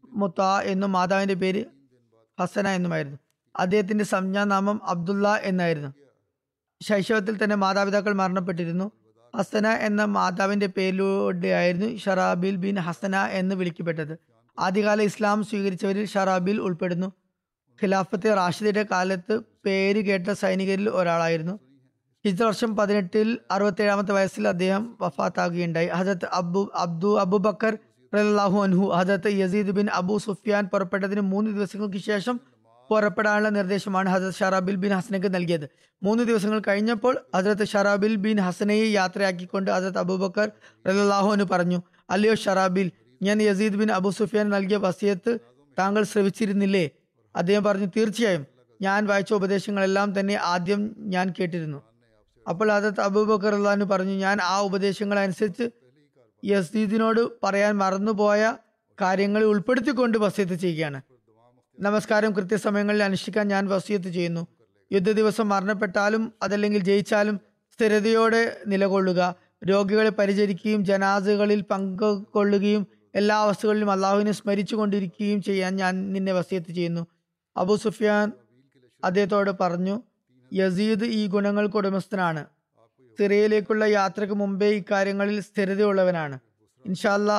മുത്ത എന്നും മാതാവിന്റെ പേര് ഹസന എന്നുമായിരുന്നു. അദ്ദേഹത്തിന്റെ സംജ്ഞാനാമം അബ്ദുള്ള എന്നായിരുന്നു. ശൈശവത്തിൽ തന്നെ മാതാപിതാക്കൾ മരണപ്പെട്ടിരുന്നു. ഹസന എന്ന മാതാവിന്റെ പേരിലൂടെയായിരുന്നു ഷറാബിൽ ബിൻ ഹസന എന്ന് വിളിക്കപ്പെട്ടത്. ആദ്യകാല ഇസ്ലാം സ്വീകരിച്ചവരിൽ ഷറാബിൽ ഉൾപ്പെടുന്നു. ഖിലാഫത്തെ റാഷിദയുടെ കാലത്ത് പേര് കേട്ട സൈനികരിൽ ഒരാളായിരുന്നു. ഇത് വർഷം പതിനെട്ടിൽ അറുപത്തേഴാമത്തെ വയസ്സിൽ അദ്ദേഹം വഫാത്താകുകയുണ്ടായി. ഹജത് അബു അബ്ദു അബുബക്കർ റലാഹു അൻഹു Hazrat Yazid bin Abu Sufyan പുറപ്പെട്ടതിന് മൂന്ന് ദിവസങ്ങൾക്ക് ശേഷം പുറപ്പെടാനുള്ള നിർദ്ദേശമാണ് ഹസരത് ഷറാബിൽ ബിൻ ഹസനക്ക് നൽകിയത്. മൂന്ന് ദിവസങ്ങൾ കഴിഞ്ഞപ്പോൾ ഹസരത്ത് ഷറാബിൽ ബിൻ ഹസനയെ യാത്രയാക്കിക്കൊണ്ട് ഹസരത് അബൂബക്കർ റലാഹുവിന് പറഞ്ഞു അല്ലയോ ഷറാബിൽ ഞാൻ യസീദ് ബിൻ അബു സുഫിയാൻ നൽകിയ വസിയത്ത് താങ്കൾ ശ്രവിച്ചിരുന്നില്ലേ? അദ്ദേഹം പറഞ്ഞു തീർച്ചയായും. ഞാൻ വായിച്ച ഉപദേശങ്ങളെല്ലാം തന്നെ ആദ്യം ഞാൻ കേട്ടിരുന്നു. അപ്പോൾ ഹസരത്ത് അബൂബക്കർ അള്ളഹാന് പറഞ്ഞു ഞാൻ ആ ഉപദേശങ്ങൾ അനുസരിച്ച് യസീദിനോട് പറയാൻ മറന്നുപോയ കാര്യങ്ങളെ ഉൾപ്പെടുത്തിക്കൊണ്ട് വസിയത്ത് ചെയ്യുകയാണ്. നമസ്കാരം കൃത്യസമയങ്ങളിൽ അനുഷ്ഠിക്കാൻ ഞാൻ വസിയത്ത് ചെയ്യുന്നു. യുദ്ധ ദിവസം മരണപ്പെട്ടാലും അതല്ലെങ്കിൽ ജയിച്ചാലും സ്ഥിരതയോടെ നിലകൊള്ളുക. രോഗികളെ പരിചരിക്കുകയും ജനാസുകളിൽ പങ്കുകൊള്ളുകയും എല്ലാ അവസ്ഥകളിലും അള്ളാഹുവിനെ സ്മരിച്ചു കൊണ്ടിരിക്കുകയും ചെയ്യാൻ ഞാൻ നിന്നെ വസിയത്ത് ചെയ്യുന്നു. അബു സുഫിയാൻ അദ്ദേഹത്തോട് പറഞ്ഞു യസീദ് ഈ ഗുണങ്ങൾക്ക് ഉടമസ്ഥനാണ്. സിറിയയിലേക്കുള്ള യാത്രയ്ക്ക് മുമ്പേ ഇക്കാര്യങ്ങളിൽ സ്ഥിരതയുള്ളവനാണ്. ഇൻഷാല്ല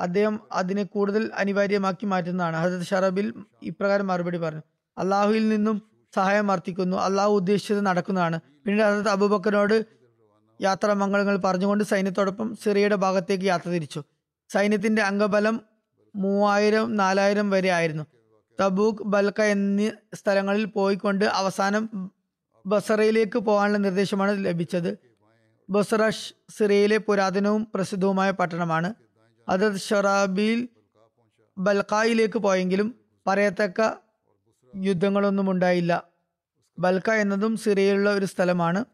അദ്ദേഹം അതിനെ കൂടുതൽ അനിവാര്യമാക്കി മാറ്റുന്നതാണ്. ഹസരത് ഷറബിൽ ഇപ്രകാരം മറുപടി പറഞ്ഞു. അള്ളാഹുവിൽ നിന്നും സഹായം അർത്ഥിക്കുന്നു. അള്ളാഹു ഉദ്ദേശിച്ചത് നടക്കുന്നതാണ്. പിന്നീട് ഹസരത് അബൂബക്കറിനോട് യാത്രാമംഗളങ്ങൾ പറഞ്ഞുകൊണ്ട് സൈന്യത്തോടൊപ്പം സിറിയയുടെ ഭാഗത്തേക്ക് യാത്ര തിരിച്ചു. സൈന്യത്തിന്റെ അംഗബലം മൂവായിരം നാലായിരം വരെ ആയിരുന്നു. തബൂക്ക് ബൽക്ക എന്നീ സ്ഥലങ്ങളിൽ പോയിക്കൊണ്ട് അവസാനം ബസറയിലേക്ക് പോകാനുള്ള നിർദ്ദേശമാണ് ലഭിച്ചത്. ബസറഷ് സിറിയയിലെ പുരാതനവും പ്രസിദ്ധവുമായ പട്ടണമാണ്. അത് ഷൊറാബിയിൽ ബൽക്കായിലേക്ക് പോയെങ്കിലും പറയത്തക്ക യുദ്ധങ്ങളൊന്നും ഉണ്ടായില്ല. ബൽക്ക എന്നതും സിറിയയിലുള്ള ഒരു സ്ഥലമാണ്.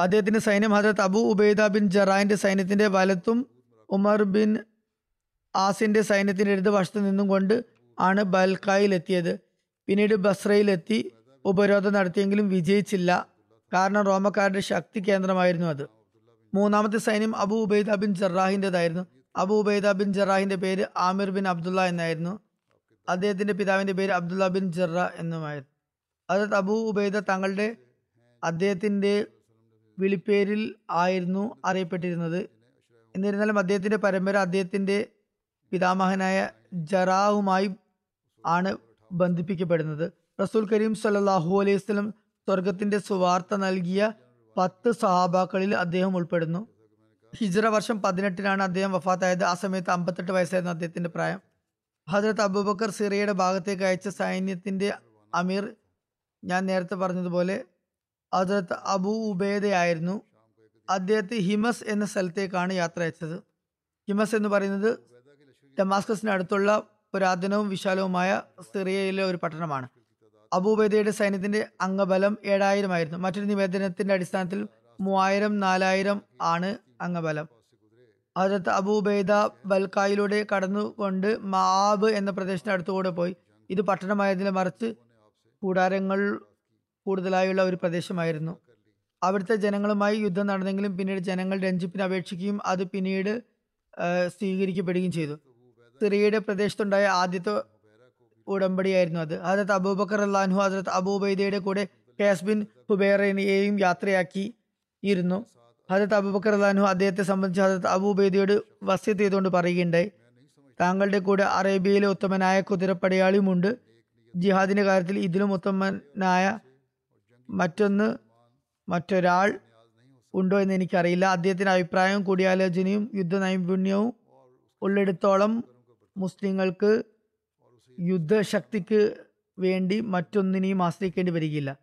അദ്ദേഹത്തിന്റെ സൈന്യം ഹജത് അബു ഉബൈദ ബിൻ ജറാന്റെ സൈന്യത്തിന്റെ വലത്തും ഉമർ ബിൻ ആസിന്റെ സൈന്യത്തിന്റെ ഇടത് വശത്ത് നിന്നും കൊണ്ട് ആണ് ബൽക്കായിലെത്തിയത് പിന്നീട് ബസ്രയിലെത്തി ഉപരോധം നടത്തിയെങ്കിലും വിജയിച്ചില്ല. കാരണം റോമക്കാരുടെ ശക്തി കേന്ദ്രമായിരുന്നു അത്. മൂന്നാമത്തെ സൈന്യം അബു ഉബൈദ ബിൻ ജറാഹിന്റെതായിരുന്നു അബു ഉബൈദ ബിൻ ജറാഹിന്റെ പേര് ആമിർ ബിൻ അബ്ദുള്ള എന്നായിരുന്നു. അദ്ദേഹത്തിന്റെ പിതാവിന്റെ പേര് അബ്ദുള്ള ബിൻ ജറ എന്നുമായിരുന്നു. അത് അബു ഉബൈദ തങ്ങളുടെ അദ്ദേഹത്തിന്റെ വിളിപ്പേരിൽ ആയിരുന്നു അറിയപ്പെട്ടിരുന്നത്. എന്നിരുന്നാലും അദ്ദേഹത്തിന്റെ പരമ്പര അദ്ദേഹത്തിന്റെ പിതാമഹനായ ജറാവുമായി ആണ് ബന്ധിപ്പിക്കപ്പെടുന്നത്. റസൂൽ കരീം സല്ലാഹു അലൈഹി സ്വലം സ്വർഗത്തിന്റെ സുവാർത്ത നൽകിയ പത്ത് സഹാബാക്കളിൽ അദ്ദേഹം ഉൾപ്പെടുന്നു. ഹിജ്റ വർഷം പതിനെട്ടിനാണ് അദ്ദേഹം വഫാത്തായത്. ആ സമയത്ത് അമ്പത്തെട്ട് വയസ്സായിരുന്നു അദ്ദേഹത്തിന്റെ പ്രായം. ഹജ്രത് അബൂബക്കർ സിറിയയുടെ ഭാഗത്തേക്ക് അയച്ച സൈന്യത്തിന്റെ അമീർ ഞാൻ നേരത്തെ പറഞ്ഞതുപോലെ ഹജ്രത് അബൂ ഉബേദയായിരുന്നു അദ്ദേഹത്തെ ഹിമസ് എന്ന സ്ഥലത്തേക്കാണ് യാത്ര അയച്ചത്. ഹിമസ് എന്ന് പറയുന്നത് ഡമാസ്കസിന് അടുത്തുള്ള പുരാതനവും വിശാലവുമായ സിറിയയിലെ ഒരു പട്ടണമാണ്. അബൂബേദയുടെ സൈന്യത്തിന്റെ അംഗബലം ഏഴായിരം ആയിരുന്നു. മറ്റൊരു നിവേദനത്തിന്റെ അടിസ്ഥാനത്തിൽ മൂവായിരം നാലായിരം ആണ് അംഗബലം. ഹജരത്ത് അബൂബൈദ ബൽക്കായിലൂടെ കടന്നുകൊണ്ട് മാബ് എന്ന പ്രദേശത്തിന് അടുത്തുകൂടെ പോയി. ഇത് പട്ടണമായതിനെ മറിച്ച് കൂടാരങ്ങൾ കൂടുതലായുള്ള ഒരു പ്രദേശമായിരുന്നു. അവിടുത്തെ ജനങ്ങളുമായി യുദ്ധം നടന്നെങ്കിലും പിന്നീട് ജനങ്ങൾ രഞ്ജിപ്പിന് അപേക്ഷിക്കുകയും അത് പിന്നീട് സ്വീകരിക്കപ്പെടുകയും ചെയ്തു. സിറിയയുടെ പ്രദേശത്തുണ്ടായ ആദ്യത്തെ ഉടമ്പടിയായിരുന്നു അത്. ഹജരത്ത് അബൂബക്കർ അള്ളാൻഹു ഹജരത്ത് അബൂബൈദയുടെ കൂടെ കാസ്ബിൻ ഹുബേറിനെയും യാത്രയാക്കി. ഇരുന്നു. ഹജത് അബൂബക്കർ അള്ളാഹു അദ്ദേഹത്തെ സംബന്ധിച്ച് ഹജത് അബൂബേദിയോട് വസ്യത്ത് ചെയ്തുകൊണ്ട് പറയുകയുണ്ടായി. താങ്കളുടെ കൂടെ അറേബ്യയിലെ ഉത്തമനായ കുതിരപ്പടയാളിയുമുണ്ട്. ജിഹാദിന്റെ കാര്യത്തിൽ ഇതിലും ഉത്തമനായ മറ്റൊന്ന് മറ്റൊരാൾ ഉണ്ടോ എന്ന് എനിക്കറിയില്ല. അദ്ദേഹത്തിന്റെ അഭിപ്രായവും കൂടിയാലോചനയും യുദ്ധ നൈപുണ്യവും ഉള്ളിടത്തോളം മുസ്ലിങ്ങൾക്ക് യുദ്ധശക്തിക്ക് വേണ്ടി മറ്റൊന്നിനെയും ആശ്രയിക്കേണ്ടി വരികയില്ല.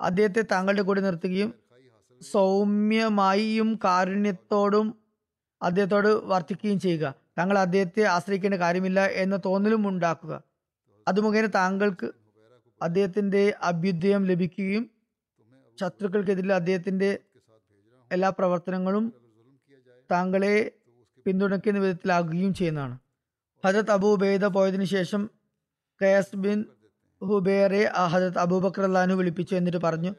അദ്ദേഹത്തെ താങ്കളുടെ കൂടെ നിർത്തുകയും സൗമ്യമായും കാരുണ്യത്തോടും അദ്ദേഹത്തോട് വർത്തിക്കുകയും ചെയ്യുക. താങ്കൾ അദ്ദേഹത്തെ ആശ്രയിക്കേണ്ട കാര്യമില്ല എന്ന തോന്നലും ഉണ്ടാക്കുക. അത് മുഖേന താങ്കൾക്ക് അദ്ദേഹത്തിന്റെ അഭ്യുദയം ലഭിക്കുകയും ശത്രുക്കൾക്കെതിരെ അദ്ദേഹത്തിന്റെ എല്ലാ പ്രവർത്തനങ്ങളും താങ്കളെ പിന്തുണയ്ക്കുന്ന വിധത്തിലാകുകയും ചെയ്യുന്നതാണ്. ഹജത് അബൂബേദ പോയതിനു ശേഷം കയസ് ബിൻ ഹുബേറെ ഹജത് അബൂബക്കർ വിളിപ്പിച്ചു എന്നിട്ട് പറഞ്ഞു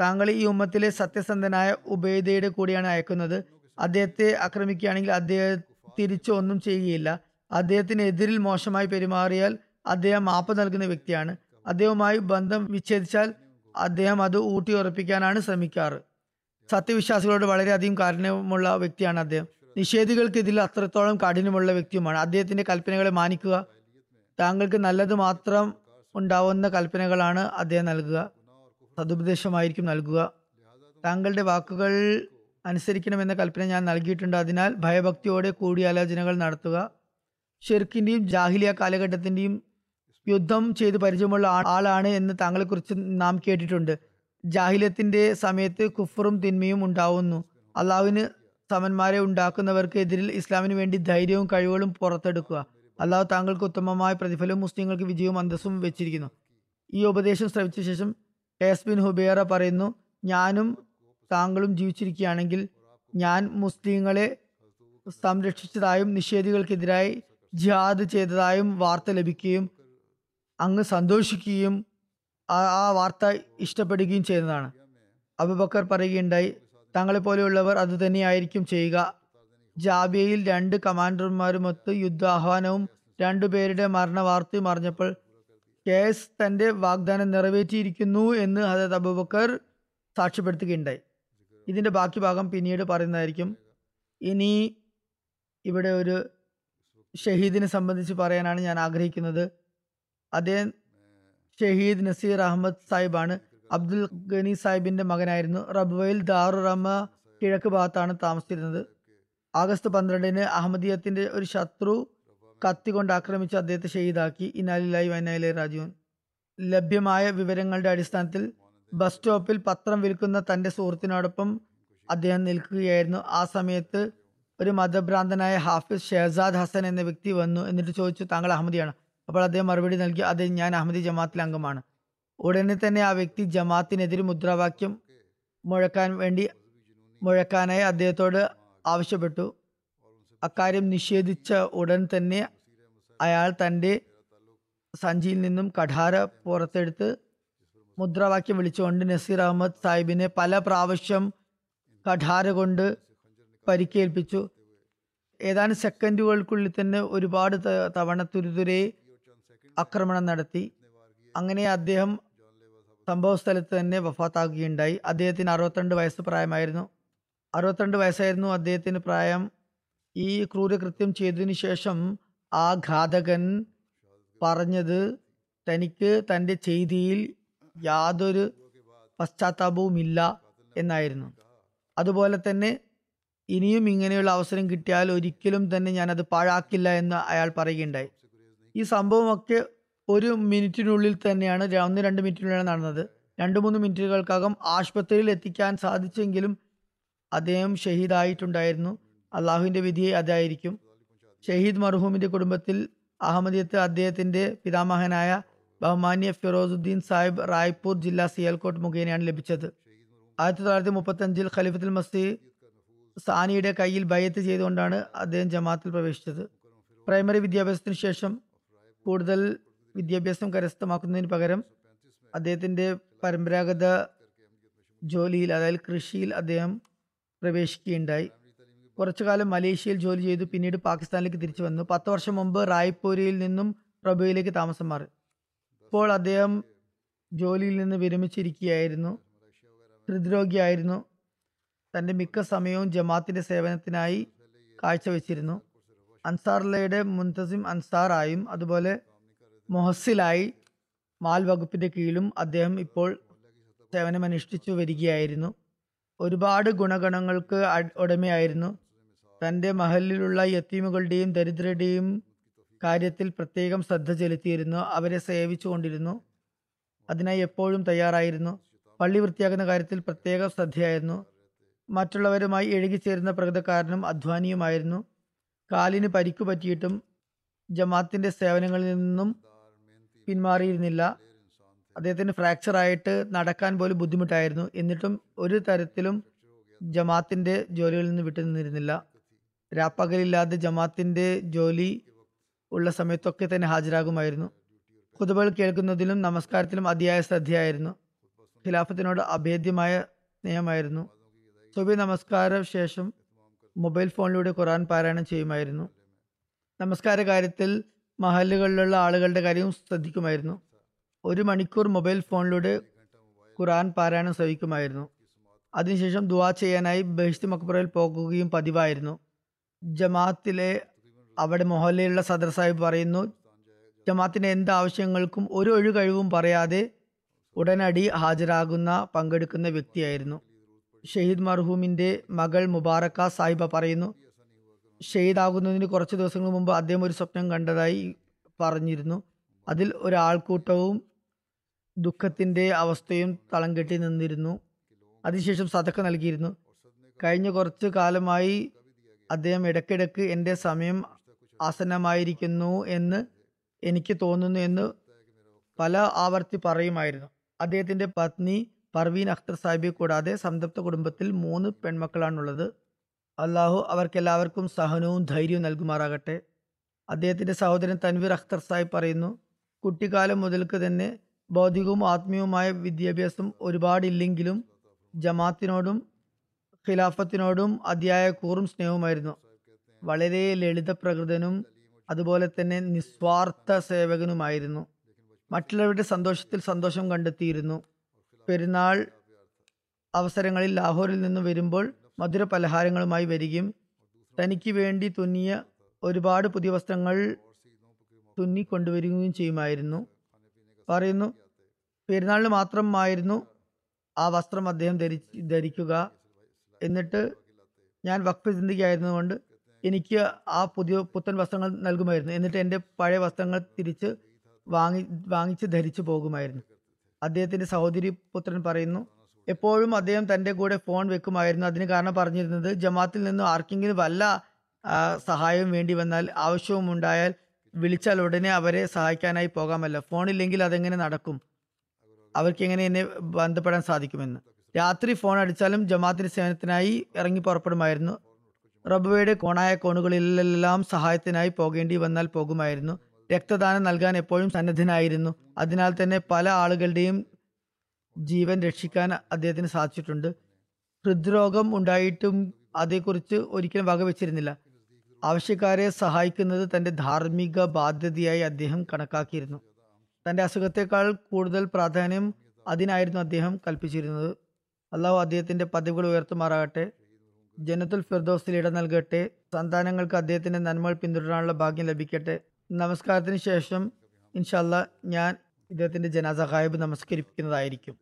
താങ്കൾ ഈ ഉമ്മത്തിലെ സത്യസന്ധനായ ഉബൈദയുടെ കൂടിയാണ് അയക്കുന്നത്. അദ്ദേഹത്തെ ആക്രമിക്കുകയാണെങ്കിൽ അദ്ദേഹം തിരിച്ചു ഒന്നും ചെയ്യുകയില്ല. അദ്ദേഹത്തിന് എതിരിൽ മോശമായി പെരുമാറിയാൽ അദ്ദേഹം മാപ്പ് നൽകുന്ന വ്യക്തിയാണ്. അദ്ദേഹവുമായി ബന്ധം വിച്ഛേദിച്ചാൽ അദ്ദേഹം അത് ഊട്ടി ഉറപ്പിക്കാനാണ് ശ്രമിക്കാറ്. സത്യവിശ്വാസികളോട് വളരെയധികം കാരുണ്യമുള്ള വ്യക്തിയാണ് അദ്ദേഹം. നിഷേധികൾക്കെതിരെ അത്രത്തോളം കഠിനമുള്ള വ്യക്തിയുമാണ്. അദ്ദേഹത്തിന്റെ കൽപ്പനകളെ മാനിക്കുക താങ്കൾക്ക് നല്ലത് മാത്രം ഉണ്ടാവുന്ന കൽപ്പനകളാണ് അദ്ദേഹം നൽകുക. സതുപദേശമായിരിക്കും നൽകുക. താങ്കളുടെ വാക്കുകൾ അനുസരിക്കണമെന്ന കൽപ്പന ഞാൻ നൽകിയിട്ടുണ്ട്. അതിനാൽ ഭയഭക്തിയോടെ കൂടിയാലോചനകൾ നടത്തുക. ഷെർക്കിന്റെയും ജാഹിലിയ കാലഘട്ടത്തിന്റെയും യുദ്ധം ചെയ്ത് പരിചയമുള്ള ആളാണ് എന്ന് താങ്കളെക്കുറിച്ച് നാം കേട്ടിട്ടുണ്ട്. ജാഹിലത്തിന്റെ സമയത്ത് കുഫറും തിന്മയും ഉണ്ടാവുന്നു. അള്ളാഹുവിന് സമന്മാരെ ഉണ്ടാക്കുന്നവർക്ക് എതിരിൽ ഇസ്ലാമിന് വേണ്ടി ധൈര്യവും കഴിവുകളും പുറത്തെടുക്കുക. അള്ളാഹു താങ്കൾക്ക് ഉത്തമമായ പ്രതിഫലവും മുസ്ലിങ്ങൾക്ക് വിജയവും അന്തസ്സും വെച്ചിരിക്കുന്നു. ഈ ഉപദേശം ശ്രവിച്ച ശേഷം എസ് ബിൻ ഹുബേറ പറയുന്നു ഞാനും താങ്കളും ജീവിച്ചിരിക്കുകയാണെങ്കിൽ ഞാൻ മുസ്ലിങ്ങളെ സംരക്ഷിച്ചതായും നിഷേധികൾക്കെതിരായി ജിഹാദ് ചെയ്തതായും വാർത്ത ലഭിക്കുകയും അങ്ങ് സന്തോഷിക്കുകയും ആ വാർത്ത ഇഷ്ടപ്പെടുകയും ചെയ്യുന്നതാണ് അബുബക്കർ പറയുകയുണ്ടായി തങ്ങളെപ്പോലെയുള്ളവർ പോലെയുള്ളവർ അത് തന്നെയായിരിക്കും ചെയ്യുക. ജാബിയയിൽ രണ്ട് കമാൻഡർമാരുമൊത്ത് യുദ്ധ ആഹ്വാനവും രണ്ടുപേരുടെ മരണ വാർത്തയും അറിഞ്ഞപ്പോൾ കേസ് തന്റെ വാഗ്ദാനം നിറവേറ്റിയിരിക്കുന്നു എന്ന് ഹജത് അബൂബക്കർ സാക്ഷ്യപ്പെടുത്തുകയുണ്ടായി. ഇതിന്റെ ബാക്കി ഭാഗം പിന്നീട് പറയുന്നതായിരിക്കും. ഇനി ഇവിടെ ഒരു ഷഹീദിനെ സംബന്ധിച്ച് പറയാനാണ് ഞാൻ ആഗ്രഹിക്കുന്നത്. അദ്ദേഹം ഷഹീദ് നസീർ അഹമ്മദ് സാഹിബാണ്. അബ്ദുൽ ഗനി സാഹിബിന്റെ മകനായിരുന്നു. റബ്വയിൽ ദാറുറഹ്മ കിഴക്ക് ഭാഗത്താണ് താമസിച്ചിരുന്നത്. ആഗസ്റ്റ് പന്ത്രണ്ടിന് അഹമ്മദിയത്തിന്റെ ഒരു ശത്രു കത്തി കൊണ്ട് ആക്രമിച്ച് അദ്ദേഹത്തെ ഷെയ്ദാക്കി ഇനാലിലായി വൈനായിലെ രാജീവൻ ലഭ്യമായ വിവരങ്ങളുടെ അടിസ്ഥാനത്തിൽ ബസ് സ്റ്റോപ്പിൽ പത്രം വിൽക്കുന്ന തന്റെ സുഹൃത്തിനോടൊപ്പം അദ്ദേഹം നിൽക്കുകയായിരുന്നു. ആ സമയത്ത് ഒരു മതഭ്രാന്തനായ ഹാഫിസ് ഷെഹസാദ് ഹസൻ എന്ന വ്യക്തി വന്നു എന്നിട്ട് ചോദിച്ചു താങ്കൾ അഹമ്മദിയാണ്? അപ്പോൾ അദ്ദേഹം മറുപടി നൽകി അതെ ഞാൻ അഹമ്മദി ജമാത്തിലെ അംഗമാണ്. ഉടനെ തന്നെ ആ വ്യക്തി ജമാത്തിനെതിരെ മുദ്രാവാക്യം മുഴക്കാൻ വേണ്ടി മുഴക്കാനായി അദ്ദേഹത്തോട് ആവശ്യപ്പെട്ടു. അക്കാര്യം നിഷേധിച്ച ഉടൻ തന്നെ അയാൾ തന്റെ സഞ്ചിയിൽ നിന്നും കഠാര പുറത്തെടുത്ത് മുദ്രാവാക്യം വിളിച്ചുകൊണ്ട് നസീർ അഹമ്മദ് സാഹിബിനെ പല പ്രാവശ്യം കഠാര കൊണ്ട് പരിക്കേൽപ്പിച്ചു. ഏതാനും സെക്കൻഡുകൾക്കുള്ളിൽ തന്നെ ഒരുപാട് തവണ തുരുതുരെ ആക്രമണം നടത്തി. അങ്ങനെ അദ്ദേഹം സംഭവ സ്ഥലത്ത് തന്നെ വഫാത്താകുകയുണ്ടായി. അദ്ദേഹത്തിന് അറുപത്തിരണ്ട് വയസ്സ് പ്രായമായിരുന്നു. അറുപത്തിരണ്ട് വയസ്സായിരുന്നു അദ്ദേഹത്തിന് പ്രായം. ഈ ക്രൂരകൃത്യം ചെയ്തതിനു ശേഷം ആ ഘാതകൻ പറഞ്ഞത് തനിക്ക് തന്റെ ചെയ്തിയിൽ യാതൊരു പശ്ചാത്താപവുമില്ല എന്നായിരുന്നു. അതുപോലെ തന്നെ ഇനിയും ഇങ്ങനെയുള്ള അവസരം കിട്ടിയാൽ ഒരിക്കലും തന്നെ ഞാനത് പാഴാക്കില്ല എന്ന് അയാൾ പറയുകയുണ്ടായി. ഈ സംഭവമൊക്കെ ഒരു മിനിറ്റിനുള്ളിൽ തന്നെയാണ് ഒന്ന് രണ്ട് മിനിറ്റിനുള്ളിലാണ് നടന്നത്. രണ്ട് മൂന്ന് മിനിറ്റുകൾക്കകം ആശുപത്രിയിൽ എത്തിക്കാൻ സാധിച്ചെങ്കിലും അദ്ദേഹം ഷഹീദായിട്ടുണ്ടായിരുന്നു. അള്ളാഹുവിന്റെ വിധി അതായിരിക്കും. ഷഹീദ് മർഹൂമിന്റെ കുടുംബത്തിൽ അഹമ്മദിയത്ത് അദ്ദേഹത്തിന്റെ പിതാമഹനായ ബഹുമാന്യ ഫിറോസുദ്ദീൻ സാഹിബ് റായ്പൂർ ജില്ലാ സിയാൽകോട്ട് മുഖേനയാണ് ലഭിച്ചത്. ആയിരത്തി തൊള്ളായിരത്തി മുപ്പത്തഞ്ചിൽ ഖലീഫത്തുൽ മസ്തി സാനിയുടെ കയ്യിൽ ബയ്യത്ത് ചെയ്തുകൊണ്ടാണ് അദ്ദേഹം ജമാത്തിൽ പ്രവേശിച്ചത്. പ്രൈമറി വിദ്യാഭ്യാസത്തിന് ശേഷം കൂടുതൽ വിദ്യാഭ്യാസം കരസ്ഥമാക്കുന്നതിന് പകരം അദ്ദേഹത്തിന്റെ പരമ്പരാഗത ജോലിയിൽ അതായത് കൃഷിയിൽ അദ്ദേഹം പ്രവേശിക്കുകയുണ്ടായി. കുറച്ചു കാലം മലേഷ്യയിൽ ജോലി ചെയ്തു പിന്നീട് പാകിസ്ഥാനിലേക്ക് തിരിച്ചു വന്നു. പത്ത് വർഷം മുമ്പ് റായ്പൂരിയിൽ നിന്നും പ്രഭുവിലേക്ക് താമസം മാറി. ഇപ്പോൾ അദ്ദേഹം ജോലിയിൽ നിന്ന് വിരമിച്ചിരിക്കുകയായിരുന്നു. ഹൃദ്രോഗിയായിരുന്നു. തന്റെ മിക്ക സമയവും ജമാത്തിന്റെ സേവനത്തിനായി കാഴ്ചവെച്ചിരുന്നു. അൻസാറുള്ളയുടെ മുൻതസിം അൻസാറായും അതുപോലെ മൊഹസിലായി മാൽ വകുപ്പിന്റെ കീഴിലും അദ്ദേഹം ഇപ്പോൾ സേവനമനുഷ്ഠിച്ചു വരികയായിരുന്നു. ഒരുപാട് ഗുണഗണങ്ങൾക്ക് ഉടമയായിരുന്നു. തന്റെ മഹലിലുള്ള യത്തീമുകളുടെയും ദരിദ്രരുടെയും കാര്യത്തിൽ പ്രത്യേകം ശ്രദ്ധ ചെലുത്തിയിരുന്നു. അവരെ സേവിച്ചുകൊണ്ടിരുന്നു. അതിനായി എപ്പോഴും തയ്യാറായിരുന്നു. പള്ളി വൃത്തിയാക്കുന്ന കാര്യത്തിൽ പ്രത്യേക ശ്രദ്ധയായിരുന്നു. മറ്റുള്ളവരുമായി എഴുകിച്ചേരുന്ന പ്രകൃതക്കാരനും അധ്വാനിയുമായിരുന്നു. കാലിന് പരിക്കു പറ്റിയിട്ടും ജമാത്തിന്റെ സേവനങ്ങളിൽ നിന്നും പിന്മാറിയിരുന്നില്ല. അദ്ദേഹത്തിന് ഫ്രാക്ചർ ആയിട്ട് നടക്കാൻ പോലും ബുദ്ധിമുട്ടായിരുന്നു. എന്നിട്ടും ഒരു തരത്തിലും ജമാത്തിന്റെ ജോലികളിൽ നിന്ന് വിട്ടുനിന്നിരുന്നില്ല. രാപ്പകലില്ലാതെ ജമാത്തിന്റെ ജോലി ഉള്ള സമയത്തൊക്കെ തന്നെ ഹാജരാകുമായിരുന്നു. ഖുതുബകൾ കേൾക്കുന്നതിലും നമസ്കാരത്തിലും അതിയായ ശ്രദ്ധയായിരുന്നു. ഖിലാഫത്തിനോട് അഭേദ്യമായ സ്നേഹമായിരുന്നു സുബി നമസ്കാര ശേഷം മൊബൈൽ ഫോണിലൂടെ ഖുറാൻ പാരായണം ചെയ്യുമായിരുന്നു. നമസ്കാര കാര്യത്തിൽ മഹലുകളിലുള്ള ആളുകളുടെ കാര്യവും ശ്രദ്ധിക്കുമായിരുന്നു. ഒരു മണിക്കൂർ മൊബൈൽ ഫോണിലൂടെ ഖുറാൻ പാരായണം ശ്രവിക്കുമായിരുന്നു. അതിനുശേഷം ദുവാ ചെയ്യാനായി ബഹിഷ്തി മക്ബറയിൽ പോകുകയും പതിവായിരുന്നു. ജമാഅത്തിലെ അവിടെ മൊഹല്ലയിലുള്ള സദർ സാഹിബ് പറയുന്നു ജമാത്തിന്റെ എന്ത് ആവശ്യങ്ങൾക്കും ഒരു ഒഴികഴിവും പറയാതെ ഉടനടി ഹാജരാകുന്ന പങ്കെടുക്കുന്ന വ്യക്തിയായിരുന്നു. ഷഹീദ് മർഹൂമിന്റെ മകൾ മുബാറക്ക സാഹിബ പറയുന്നു ഷഹീദാകുന്നതിന് കുറച്ച് ദിവസങ്ങൾ മുമ്പ് അദ്ദേഹം ഒരു സ്വപ്നം കണ്ടതായി പറഞ്ഞിരുന്നു. അതിൽ ഒരാൾക്കൂട്ടവും ദുഃഖത്തിന്റെ അവസ്ഥയും തളം കെട്ടി നിന്നിരുന്നു. അതിനുശേഷം സതക്ക നൽകിയിരുന്നു. കഴിഞ്ഞ കുറച്ച് കാലമായി അദ്ദേഹം ഇടയ്ക്കിടയ്ക്ക് എന്റെ സമയം ആസന്നമായിരിക്കുന്നു എന്ന് എനിക്ക് തോന്നുന്നു എന്ന് പല ആവർത്തി പറയുമായിരുന്നു. അദ്ദേഹത്തിന്റെ പത്നി പർവീൻ അഖ്തർ സാഹിബി കൂടാതെ സംതൃപ്ത കുടുംബത്തിൽ മൂന്ന് പെൺമക്കളാണുള്ളത്. അള്ളാഹു അവർക്കെല്ലാവർക്കും സഹനവും ധൈര്യവും നൽകുമാറാകട്ടെ. അദ്ദേഹത്തിന്റെ സഹോദരൻ തൻവീർ അഖ്തർ സാഹിബ് പറയുന്നു കുട്ടിക്കാലം മുതൽക്ക് തന്നെ ഭൗതികവും ആത്മീയവുമായ വിദ്യാഭ്യാസം ഒരുപാടില്ലെങ്കിലും ജമാത്തിനോടും ഖിലാഫത്തിനോടും അതിയായ കൂറും സ്നേഹവുമായിരുന്നു. വളരെ ലളിത പ്രകൃതനും അതുപോലെ തന്നെ നിസ്വാർത്ഥ സേവകനുമായിരുന്നു. മറ്റുള്ളവരുടെ സന്തോഷത്തിൽ സന്തോഷം കണ്ടെത്തിയിരുന്നു. പെരുന്നാൾ അവസരങ്ങളിൽ ലാഹോറിൽ നിന്ന് വരുമ്പോൾ മധുര പലഹാരങ്ങളുമായി വരികയും തനിക്ക് വേണ്ടി തുന്നിയ ഒരുപാട് പുതിയ വസ്ത്രങ്ങൾ തുന്നി കൊണ്ടുവരികയും ചെയ്യുമായിരുന്നു. പറയുന്നു പെരുന്നാളിന് മാത്രമായിരുന്നു ആ വസ്ത്രം അദ്ദേഹം ധരിച്ച് ധരിക്കുക. എന്നിട്ട് ഞാൻ വക്ഫ് ചിന്തിക്കായിരുന്നതുകൊണ്ട് എനിക്ക് ആ പുതിയ പുത്തൻ വസ്ത്രങ്ങൾ നൽകുമായിരുന്നു. എന്നിട്ട് എന്റെ പഴയ വസ്ത്രങ്ങൾ തിരിച്ച് വാങ്ങി വാങ്ങിച്ച് ധരിച്ചു പോകുമായിരുന്നു. അദ്ദേഹത്തിന്റെ സഹോദരി പുത്രൻ പറയുന്നു എപ്പോഴും അദ്ദേഹം തന്റെ കൂടെ ഫോൺ വെക്കുമായിരുന്നു. അതിന് കാരണം പറഞ്ഞിരുന്നത് ജമാത്തിൽ നിന്ന് ആർക്കെങ്കിലും വല്ല സഹായവും വേണ്ടി വന്നാൽ ആവശ്യവും ഉണ്ടായാൽ വിളിച്ചാൽ ഉടനെ അവരെ സഹായിക്കാനായി പോകാമല്ലോ. ഫോണില്ലെങ്കിൽ അതെങ്ങനെ നടക്കും? അവർക്ക് എങ്ങനെ എന്നെ ബന്ധപ്പെടാൻ സാധിക്കുമെന്ന്? രാത്രി ഫോൺ അടിച്ചാലും ജമാഅത്തിന്റെ സേവനത്തിനായി ഇറങ്ങി പുറപ്പെടുമായിരുന്നു. റബുവയുടെ കോണായ കോണുകളിലെല്ലാം സഹായത്തിനായി പോകേണ്ടി വന്നാൽ പോകുമായിരുന്നു. രക്തദാനം നൽകാൻ എപ്പോഴും സന്നദ്ധനായിരുന്നു. അതിനാൽ തന്നെ പല ആളുകളുടെയും ജീവൻ രക്ഷിക്കാൻ അദ്ദേഹത്തിന് സാധിച്ചിട്ടുണ്ട്. ഹൃദ്രോഗം ഉണ്ടായിട്ടും അതേക്കുറിച്ച് ഒരിക്കലും വകവെച്ചിരുന്നില്ല. ആവശ്യക്കാരെ സഹായിക്കുന്നത് തന്റെ ധാർമ്മിക ബാധ്യതയായി അദ്ദേഹം കണക്കാക്കിയിരുന്നു. തന്റെ അസുഖത്തെക്കാൾ കൂടുതൽ പ്രാധാന്യം അതിനായിരുന്നു അദ്ദേഹം കൽപ്പിച്ചിരുന്നത്. അള്ളാഹു അദ്ദേഹത്തിന്റെ പദവികൾ ഉയർത്തുമാറാകട്ടെ. ജനത്തുൽ ഫിർദോസിൽ ഇടം നൽകട്ടെ. സന്താനങ്ങൾക്ക് അദ്ദേഹത്തിന്റെ നന്മകൾ പിന്തുടരാനുള്ള ഭാഗ്യം ലഭിക്കട്ടെ. നമസ്കാരത്തിന് ശേഷം ഇൻഷല്ല ഞാൻ ഇദ്ദേഹത്തിന്റെ ജനാസഹായബ് നമസ്കരിപ്പിക്കുന്നതായിരിക്കും.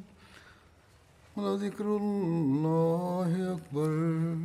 ولذكر الله أكبر.